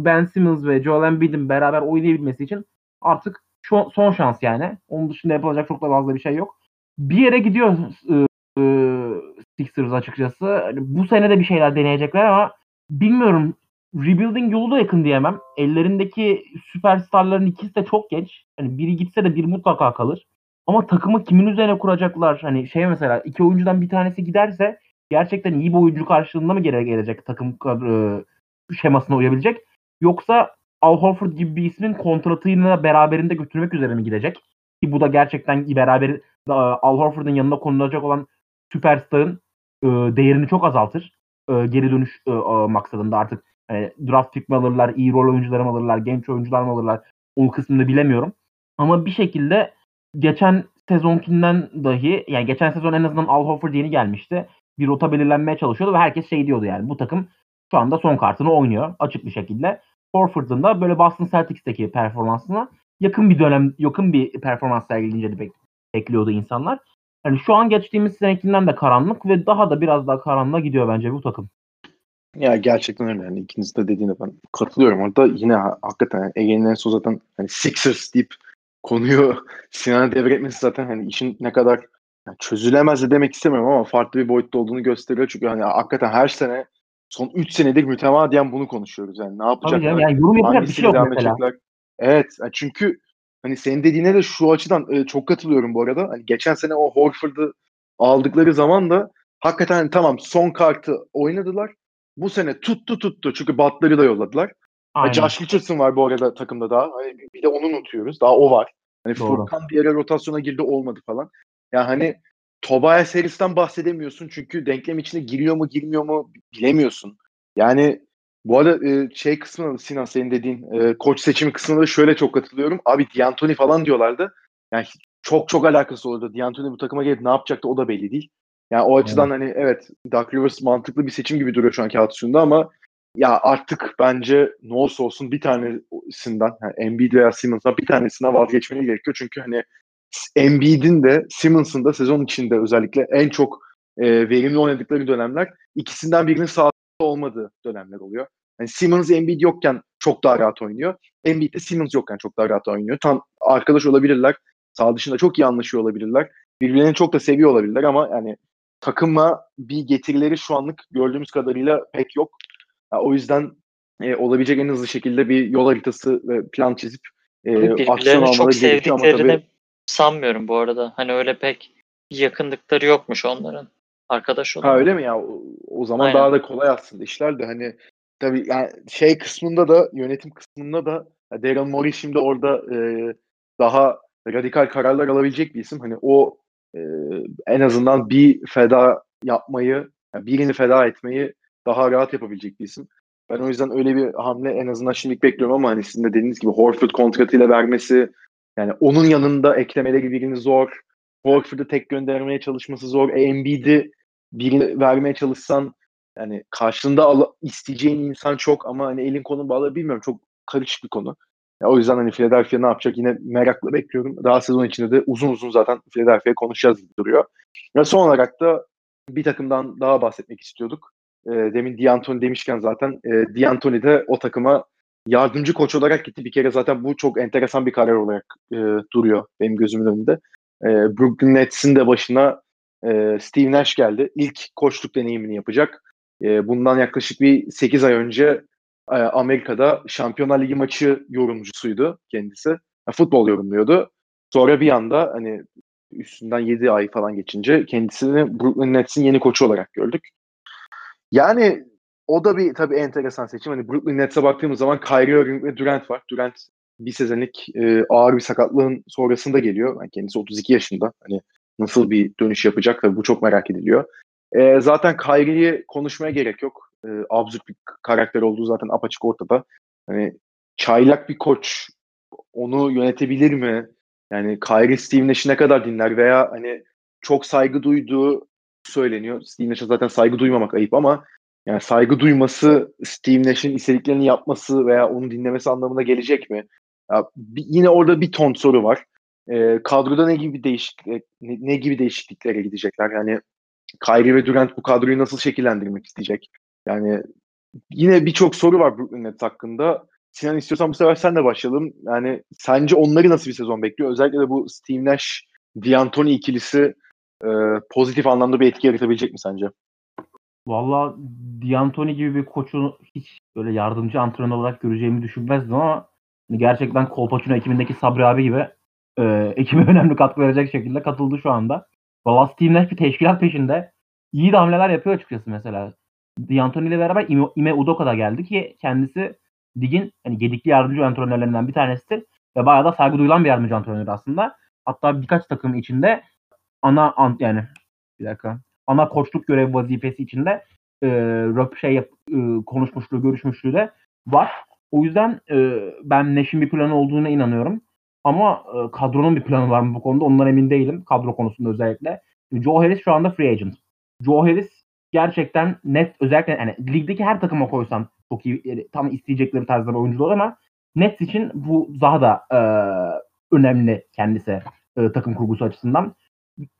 e, Ben Simmons ve Joel Embiid'in beraber oynayabilmesi için artık şu, son şans yani. Onun dışında yapılacak çok da fazla bir şey yok. Bir yere gidiyor e, e, Sixers açıkçası. Hani bu sene de bir şeyler deneyecekler ama bilmiyorum rebuilding yolu da yakın diyemem. Ellerindeki süperstarların ikisi de çok geç. Hani biri gitse de bir mutlaka kalır. Ama takımı kimin üzerine kuracaklar? Hani şey mesela iki oyuncudan bir tanesi giderse gerçekten iyi bir oyuncu karşılığında mı geri gelecek takım e, şemasına uyabilecek? Yoksa Al Horford gibi bir ismin kontratıyla beraberinde götürmek üzere mi gidecek? Ki bu da gerçekten beraber e, Al Horford'un yanında konulacak olan süperstarın e, değerini çok azaltır. E, geri dönüş e, e, maksadında artık e, draft pick mi alırlar, iyi rol oyuncuları mı alırlar, genç oyuncular mı alırlar? O kısmını bilemiyorum. Ama bir şekilde geçen sezonkinden dahi yani geçen sezon en azından Al Horford yeni gelmişti. Bir rota belirlenmeye çalışıyordu ve herkes şey diyordu yani bu takım şu anda son kartını oynuyor açık bir şekilde. Horford'un da böyle Boston Celtics'teki performansına yakın bir dönem yakın bir performans sergileyince de bekliyordu insanlar. Yani şu an geçtiğimiz senekinden de karanlık ve daha da biraz daha karanlığa gidiyor bence bu takım. Ya gerçekten öyle. Yani ikiniz de dediğine ben katılıyorum. Orada yine hakikaten Ege'nin en son zaten hani Sixers deyip konuyu Sinan'a devretmesi zaten hani işin ne kadar yani çözülemez de demek istemiyorum ama farklı bir boyutta olduğunu gösteriyor. Çünkü hani hakikaten her sene son 3 senedir mütemadiyen bunu konuşuyoruz. Yani ne yapacaklar? Tabii yani yorum yapacak bir şey yok mesela. Edecekler? Evet. Yani çünkü hani senin dediğine de şu açıdan e, çok katılıyorum bu arada. Hani geçen sene o Horford'u aldıkları zaman da hakikaten hani tamam son kartı oynadılar bu sene tuttu tuttu. Çünkü Butler'ı da yolladılar. Aynen. Josh Richardson var bu arada takımda daha. Hani bir de onu unutuyoruz. Daha o var. Hani. Furkan bir yere rotasyona girdi olmadı falan. Ya yani hani Tobias Harris'ten bahsedemiyorsun çünkü denklem içine giriyor mu girmiyor mu bilemiyorsun. Yani bu arada e, şey kısmına Sinan senin dediğin e, koç seçimi kısmına da şöyle çok katılıyorum. Abi D'Antoni falan diyorlardı. Yani çok çok alakası olurdu. D'Antoni bu takıma gelip ne yapacaktı o da belli değil. Yani o açıdan evet. hani evet Doug Rivers mantıklı bir seçim gibi duruyor şu an kağıt üstünde ama ya artık bence ne olursa olsun bir tanesinden yani Embiid veya Simmons'dan bir tanesinden vazgeçmeni gerekiyor. Çünkü hani Embiid'in de Simmons'ın da sezon içinde özellikle en çok e, verimli oynadıkları dönemler ikisinden birinin sağlıklı olmadığı dönemler oluyor. Yani Simmons Embiid yokken çok daha rahat oynuyor. Embiid de Simmons yokken çok daha rahat oynuyor. Tam arkadaş olabilirler. Sağ dışında çok iyi anlaşıyor olabilirler. Birbirlerini çok da seviyor olabilirler ama yani takıma bir getirileri şu anlık gördüğümüz kadarıyla pek yok. O yüzden e, olabilecek en hızlı şekilde bir yol haritası ve plan çizip e, aksiyon almaları gerekiyor ama tabii sanmıyorum bu arada. Hani öyle pek yakınlıkları yokmuş onların. Arkadaş olarak. Ha öyle mi ya? O, o zaman Aynen. daha da kolay aslında işler de hani tabii yani şey kısmında da yönetim kısmında da Daryl Morey şimdi orada e, daha radikal kararlar alabilecek bir isim. Hani o e, en azından bir feda yapmayı, yani birini feda etmeyi daha rahat yapabilecek bir isim. Ben o yüzden öyle bir hamle en azından şimdilik bekliyorum ama hani sizin de dediğiniz gibi Horford kontratıyla vermesi yani onun yanında eklemeleri birini zor. Horford'u tek göndermeye çalışması zor. E, Embiid'i birini vermeye çalışsan yani karşında al- isteyeceğin insan çok ama hani elin kolun bağlı bilmiyorum çok karışık bir konu. Ya o yüzden hani Philadelphia ne yapacak yine merakla bekliyorum. Daha sezon içinde de uzun uzun zaten Philadelphia'ya konuşacağız gibi duruyor. Ve son olarak da bir takımdan daha bahsetmek istiyorduk. E, demin D'Antoni demişken zaten e, D'Antoni de o takıma yardımcı koç olarak gitti. Bir kere zaten bu çok enteresan bir karar olarak e, duruyor benim gözümün önünde. E, Brooklyn Nets'in de başına e, Steve Nash geldi. İlk koçluk deneyimini yapacak. E, bundan yaklaşık bir 8 ay önce e, Amerika'da Şampiyonlar Ligi maçı yorumcusuydu kendisi. Yani futbol yorumluyordu. Sonra bir anda hani üstünden 7 ay falan geçince kendisini Brooklyn Nets'in yeni koçu olarak gördük. Yani o da bir tabii enteresan seçim. Hani Brooklyn Nets'e baktığımız zaman Kyrie Irving ve Durant var. Durant bir sezonlik e, ağır bir sakatlığın sonrasında geliyor. Yani kendisi 32 yaşında. Hani nasıl bir dönüş yapacak tabii bu çok merak ediliyor. E, zaten Kyrie'yi konuşmaya gerek yok. E, absürt bir karakter olduğu zaten apaçık ortada. Hani çaylak bir koç onu yönetebilir mi? Yani Kyrie Steve Nash'i ne kadar dinler veya hani çok saygı duyduğu söyleniyor. Steve Nash'a zaten saygı duymamak ayıp ama yani saygı duyması Steve Nash'in istediklerini yapması veya onu dinlemesi anlamına gelecek mi? Ya, bir- yine orada bir ton soru var. E, kadroda ne gibi değişiklik ne, ne gibi değişikliklere gidecekler? Yani Kyrie ve Durant bu kadroyu nasıl şekillendirmek isteyecek? Yani yine birçok soru var Brooklyn Nets hakkında. Sinan istiyorsan bu sefer sen de başlayalım. Yani sence onları nasıl bir sezon bekliyor? Özellikle de bu Steve Nash, D'Antoni ikilisi e, pozitif anlamda bir etki yaratabilecek mi sence? Valla D'Antoni gibi bir koçu hiç böyle yardımcı antrenör olarak göreceğimi düşünmezdim ama hani gerçekten Kolpaçino ekibindeki Sabri abi gibi e, ekibe önemli katkı verecek şekilde katıldı şu anda. Valla Steve bir teşkilat peşinde. İyi de hamleler yapıyor açıkçası mesela. D'Antoni ile beraber Ime, Ime Udoka da geldi ki kendisi ligin hani gedikli yardımcı antrenörlerinden bir tanesidir. Ve bayağı da saygı duyulan bir yardımcı antrenör aslında. Hatta birkaç takım içinde ana ant yani bir dakika ana koçluk görevi vazifesi içinde e, röp şey yap, e, konuşmuşluğu, görüşmüşlüğü de var. O yüzden e, ben Nash'in bir planı olduğuna inanıyorum. Ama e, kadronun bir planı var mı bu konuda ondan emin değilim. Kadro konusunda özellikle. Joe Harris şu anda free agent. Joe Harris gerçekten net özellikle yani ligdeki her takıma koysan çok iyi tam isteyecekleri tarzda bir oyuncular ama Nets için bu daha da e, önemli kendisi e, takım kurgusu açısından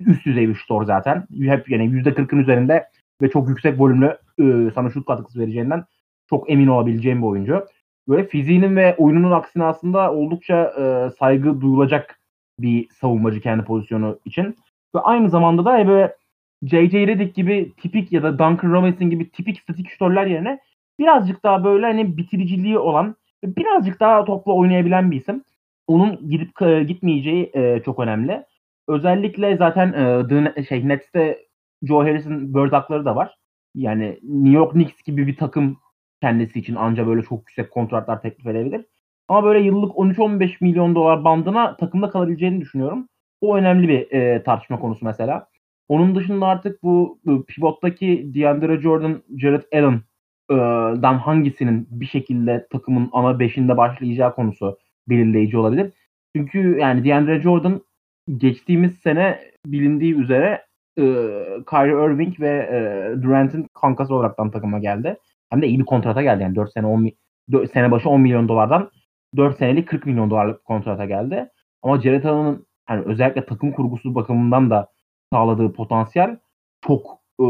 üst düzey bir şutör zaten. Hep yani %40'ın üzerinde ve çok yüksek volümlü e, sana şut katkısı vereceğinden çok emin olabileceğim bir oyuncu. Böyle fiziğinin ve oyununun aksine aslında oldukça e, saygı duyulacak bir savunmacı kendi pozisyonu için. Ve aynı zamanda da böyle J.J. Redick gibi tipik ya da Duncan Robinson gibi tipik statik şutörler yerine birazcık daha böyle hani bitiriciliği olan birazcık daha topla oynayabilen bir isim. Onun gidip e, gitmeyeceği e, çok önemli. Özellikle zaten e, şey Nets'te Joe Harris'in bird hakları da var. Yani New York Knicks gibi bir takım kendisi için anca böyle çok yüksek kontratlar teklif edebilir. Ama böyle yıllık 13-15 milyon dolar bandına takımda kalabileceğini düşünüyorum. O önemli bir e, tartışma konusu mesela. Onun dışında artık bu, bu pivottaki DeAndre Jordan, Jared Allen'dan hangisinin bir şekilde takımın ana beşinde başlayacağı konusu belirleyici olabilir. Çünkü yani DeAndre Jordan geçtiğimiz sene bilindiği üzere e, Kyrie Irving ve e, Durant'in kankası olaraktan takıma geldi. Hem de iyi bir kontrata geldi yani 4 sene 10 mi- 4 sene başı 10 milyon dolardan 4 senelik 40 milyon dolarlık kontrata geldi. Ama Jared Allen'ın hani özellikle takım kurgusu bakımından da sağladığı potansiyel çok e,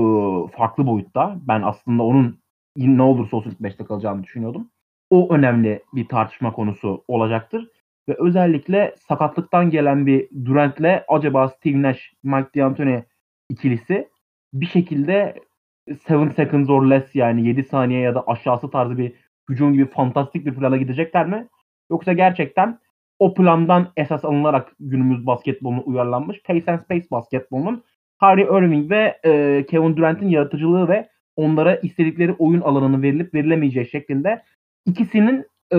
farklı boyutta. Ben aslında onun ne olursa olsun ilk 5'te kalacağını düşünüyordum. O önemli bir tartışma konusu olacaktır. Ve özellikle sakatlıktan gelen bir Durant'le acaba Steve Nash, Mike D'Antoni ikilisi bir şekilde 7 seconds or less yani 7 saniye ya da aşağısı tarzı bir hücum gibi fantastik bir plana gidecekler mi? Yoksa gerçekten o plandan esas alınarak günümüz basketboluna uyarlanmış Pace and Space basketbolunun Kyrie Irving ve e, Kevin Durant'in yaratıcılığı ve onlara istedikleri oyun alanını verilip verilemeyeceği şeklinde ikisinin e,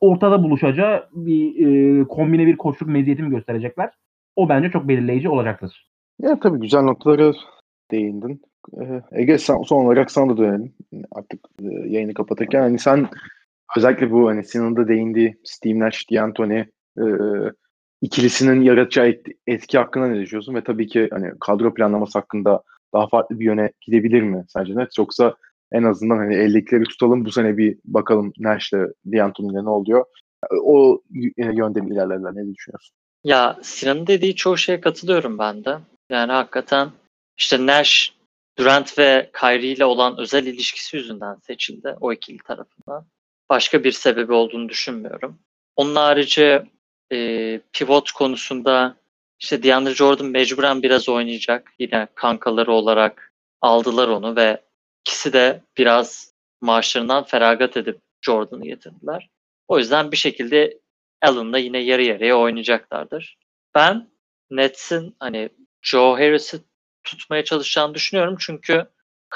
ortada buluşacağı bir e, kombine bir koçluk meziyeti mi gösterecekler? O bence çok belirleyici olacaktır. Ya tabii güzel noktalara değindin. Ee, Ege son, son olarak sana da dönelim. Artık e, yayını kapatırken hani sen özellikle bu hani Sinan'ın da değindiği Steve Nash, D'Antoni e, ikilisinin yaratacağı et, etki hakkında ne düşünüyorsun? Ve tabii ki hani kadro planlaması hakkında daha farklı bir yöne gidebilir mi sence net? Yoksa en azından hani eldekileri tutalım bu sene bir bakalım Nash'le D'Antoni'yle ne oluyor? O yönde mi ilerlerler? Ne düşünüyorsun? Ya Sinan'ın dediği çoğu şeye katılıyorum ben de. Yani hakikaten işte Nash, Durant ve Kyrie ile olan özel ilişkisi yüzünden seçildi o ikili tarafından. Başka bir sebebi olduğunu düşünmüyorum. Onun harici e, pivot konusunda işte DeAndre Jordan mecburen biraz oynayacak. Yine kankaları olarak aldılar onu ve ikisi de biraz maaşlarından feragat edip Jordan'ı getirdiler. O yüzden bir şekilde Allen'la yine yarı yarıya oynayacaklardır. Ben Nets'in hani Joe Harris'i tutmaya çalışacağını düşünüyorum. Çünkü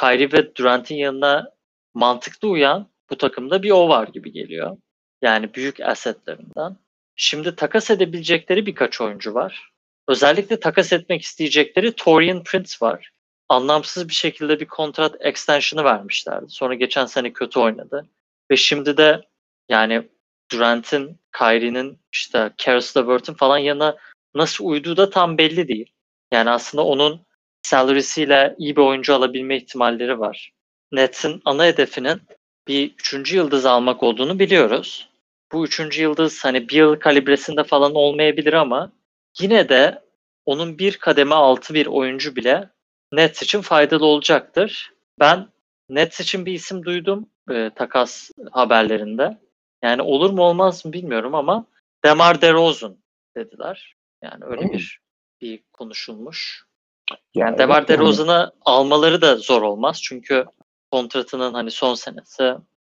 Kyrie ve Durant'in yanına mantıklı uyan bu takımda bir o var gibi geliyor. Yani büyük asetlerinden. Şimdi takas edebilecekleri birkaç oyuncu var. Özellikle takas etmek isteyecekleri Torian Prince var. Anlamsız bir şekilde bir kontrat extension'ı vermişlerdi. Sonra geçen sene kötü oynadı. Ve şimdi de yani Durant'in, Kyrie'nin, işte Caris LeVert'in falan yanına nasıl uyduğu da tam belli değil. Yani aslında onun salary'siyle iyi bir oyuncu alabilme ihtimalleri var. Nets'in ana hedefinin bir üçüncü yıldız almak olduğunu biliyoruz. Bu üçüncü yıldız hani bir yıl kalibresinde falan olmayabilir ama yine de onun bir kademe altı bir oyuncu bile Nets için faydalı olacaktır. Ben Nets için bir isim duydum e, takas haberlerinde. Yani olur mu olmaz mı bilmiyorum ama Demar DeRozan dediler. Yani öyle hmm. bir bir konuşulmuş. Yani, yani Demar DeRozan'ı almaları da zor olmaz. Çünkü kontratının hani son senesi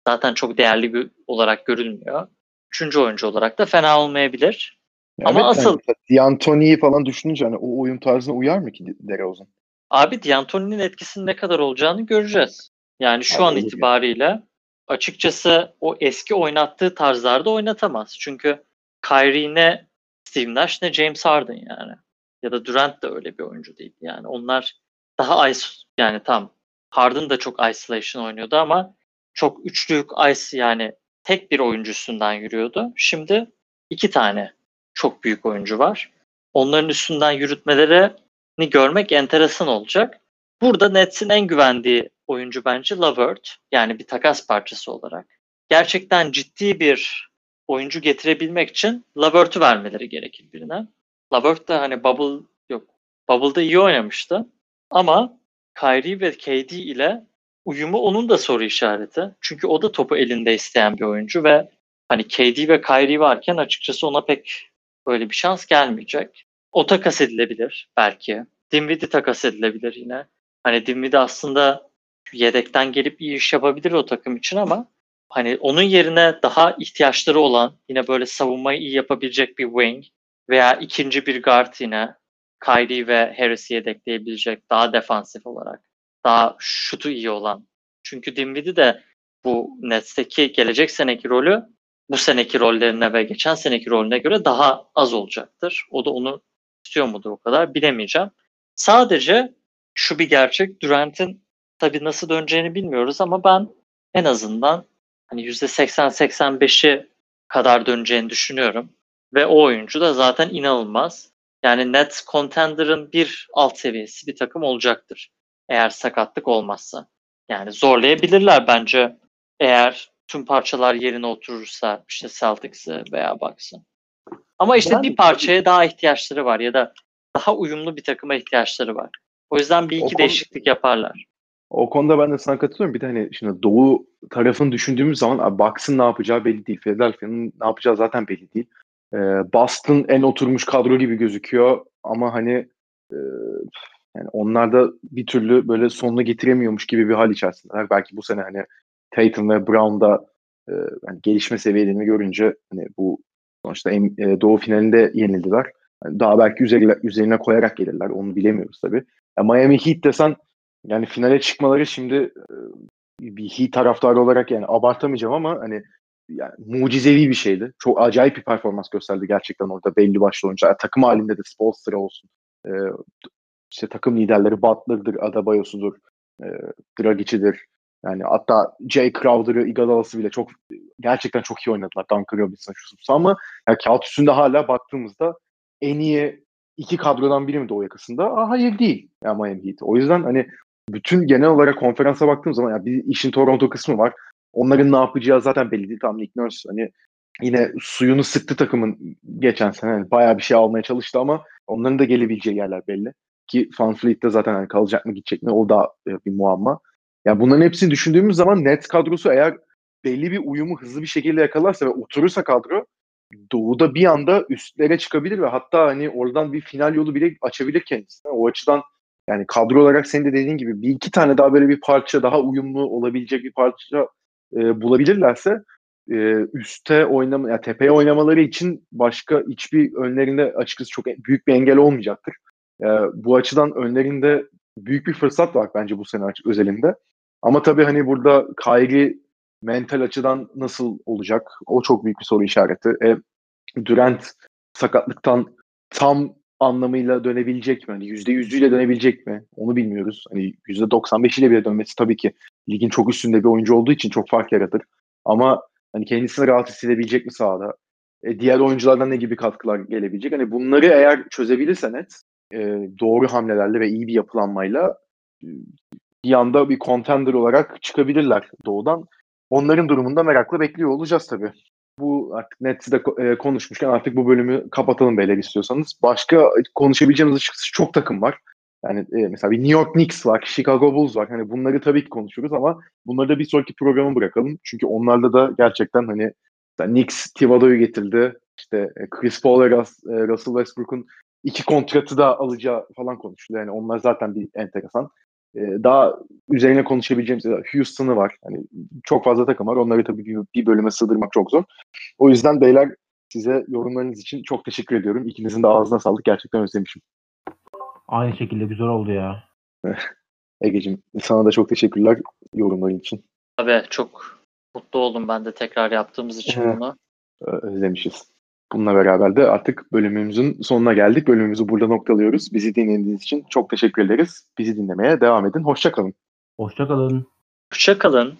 zaten çok değerli bir olarak görülmüyor. Üçüncü oyuncu olarak da fena olmayabilir. Yani Ama evet, asıl... Yani, D'Antoni'yi falan düşününce hani o oyun tarzına uyar mı ki DeRozan? Abi D'Antoni'nin etkisinin ne kadar olacağını göreceğiz. Yani şu Abi, an itibariyle açıkçası o eski oynattığı tarzlarda oynatamaz. Çünkü Kyrie ne Steve Nash ne James Harden yani. Ya da Durant da öyle bir oyuncu değil. Yani onlar daha ice yani tam Harden da çok isolation oynuyordu ama çok üçlük ice yani tek bir oyuncusundan yürüyordu. Şimdi iki tane çok büyük oyuncu var. Onların üstünden yürütmelerini görmek enteresan olacak. Burada Nets'in en güvendiği oyuncu bence Lavert. Yani bir takas parçası olarak. Gerçekten ciddi bir oyuncu getirebilmek için Lavert'ü vermeleri gerekir birine. Lavert de hani Bubble yok. Bubble'da iyi oynamıştı. Ama Kyrie ve KD ile uyumu onun da soru işareti. Çünkü o da topu elinde isteyen bir oyuncu ve hani KD ve Kyrie varken açıkçası ona pek böyle bir şans gelmeyecek. O takas edilebilir belki. Dinwiddie takas edilebilir yine. Hani Dinwiddie aslında yedekten gelip iyi iş yapabilir o takım için ama hani onun yerine daha ihtiyaçları olan yine böyle savunmayı iyi yapabilecek bir wing veya ikinci bir guard yine Kyrie ve Harris'i yedekleyebilecek daha defansif olarak daha şutu iyi olan. Çünkü Dinwiddie de bu Nets'teki gelecek seneki rolü bu seneki rollerine ve geçen seneki rolüne göre daha az olacaktır. O da onu istiyor mudur o kadar bilemeyeceğim. Sadece şu bir gerçek Durant'in tabii nasıl döneceğini bilmiyoruz ama ben en azından hani %80-85'i kadar döneceğini düşünüyorum. Ve o oyuncu da zaten inanılmaz. Yani net contender'ın bir alt seviyesi bir takım olacaktır. Eğer sakatlık olmazsa. Yani zorlayabilirler bence eğer tüm parçalar yerine oturursa işte Celtics'ı veya Bucks'ı. Ama işte ben, bir parçaya daha ihtiyaçları var ya da daha uyumlu bir takıma ihtiyaçları var. O yüzden bir iki o değişiklik yaparlar. O konuda ben de sana katılıyorum. Bir de hani şimdi Doğu tarafını düşündüğümüz zaman Bucks'ın ne yapacağı belli değil. Philadelphia'nın ne yapacağı zaten belli değil. Ee, Boston en oturmuş kadro gibi gözüküyor ama hani e, yani onlar da bir türlü böyle sonunu getiremiyormuş gibi bir hal içerisindeler. Belki bu sene hani Tatum ve Brown'da e, yani gelişme seviyelerini görünce hani bu sonuçta en, e, Doğu finalinde yenildiler. Yani daha belki üzerine, üzerine koyarak gelirler. Onu bilemiyoruz tabii. Ya Miami Heat desen yani finale çıkmaları şimdi e, bir Heat taraftarı olarak yani abartamayacağım ama hani yani mucizevi bir şeydi. Çok acayip bir performans gösterdi gerçekten orada belli başlı oyuncular. Yani takım halinde de Spolstra olsun. E, işte takım liderleri Butler'dır, Adebayo'sudur, e, Dragic'idir. Yani hatta Jay Crowder'ı, Iguodala'sı bile çok gerçekten çok iyi oynadılar. Duncan Robinson şu ama yani kağıt üstünde hala baktığımızda en iyi iki kadrodan biri mi Doğu yakasında? Aa, hayır değil. Yani Miami Heat. O yüzden hani bütün genel olarak konferansa baktığım zaman yani bir işin Toronto kısmı var. Onların ne yapacağı zaten belli değil. Tam Nick Nurse hani yine suyunu sıktı takımın geçen sene. Yani bayağı bir şey almaya çalıştı ama onların da gelebileceği yerler belli. Ki Van Fleet'te zaten hani kalacak mı gidecek mi o da e, bir muamma. Yani bunların hepsini düşündüğümüz zaman net kadrosu eğer belli bir uyumu hızlı bir şekilde yakalarsa ve oturursa kadro Doğu'da bir anda üstlere çıkabilir ve hatta hani oradan bir final yolu bile açabilir kendisine. O açıdan yani kadro olarak senin de dediğin gibi bir iki tane daha böyle bir parça daha uyumlu olabilecek bir parça e, bulabilirlerse e, üste oynama, yani tepeye oynamaları için başka hiçbir önlerinde açıkçası çok büyük bir engel olmayacaktır. E, bu açıdan önlerinde büyük bir fırsat var bence bu sene özelinde. Ama tabii hani burada Kyrie mental açıdan nasıl olacak? O çok büyük bir soru işareti. E, Durant sakatlıktan tam anlamıyla dönebilecek mi? Hani %100'üyle dönebilecek mi? Onu bilmiyoruz. Hani %95'iyle bile dönmesi tabii ki ligin çok üstünde bir oyuncu olduğu için çok fark yaratır. Ama hani kendisini rahat hissedebilecek mi sahada? E, diğer oyunculardan ne gibi katkılar gelebilecek? Hani bunları eğer çözebilirse net e, doğru hamlelerle ve iyi bir yapılanmayla bir anda bir contender olarak çıkabilirler doğudan. Onların durumunda merakla bekliyor olacağız tabii. Bu artık Nets'i de e, konuşmuşken artık bu bölümü kapatalım beyler istiyorsanız. Başka konuşabileceğimiz açıkçası çok takım var. Yani e, mesela bir New York Knicks var, Chicago Bulls var. Hani bunları tabii ki konuşuruz ama bunları da bir sonraki programa bırakalım. Çünkü onlarda da gerçekten hani Knicks Thibodeau'yu getirdi. İşte e, Chris Paul ve Russell Westbrook'un iki kontratı da alacağı falan konuşuluyor. Yani onlar zaten bir enteresan. Ee, daha üzerine konuşabileceğimiz Houston'ı var. Hani çok fazla takım var. Onları tabii bir, bir bölüme sığdırmak çok zor. O yüzden beyler size yorumlarınız için çok teşekkür ediyorum. İkinizin de ağzına sağlık. Gerçekten özlemişim. Aynı şekilde güzel oldu ya. Ege'cim sana da çok teşekkürler yorumların için. Tabii çok mutlu oldum ben de tekrar yaptığımız için bunu. Özlemişiz. Bununla beraber de artık bölümümüzün sonuna geldik. Bölümümüzü burada noktalıyoruz. Bizi dinlediğiniz için çok teşekkür ederiz. Bizi dinlemeye devam edin. Hoşçakalın. Hoşçakalın. Hoşçakalın.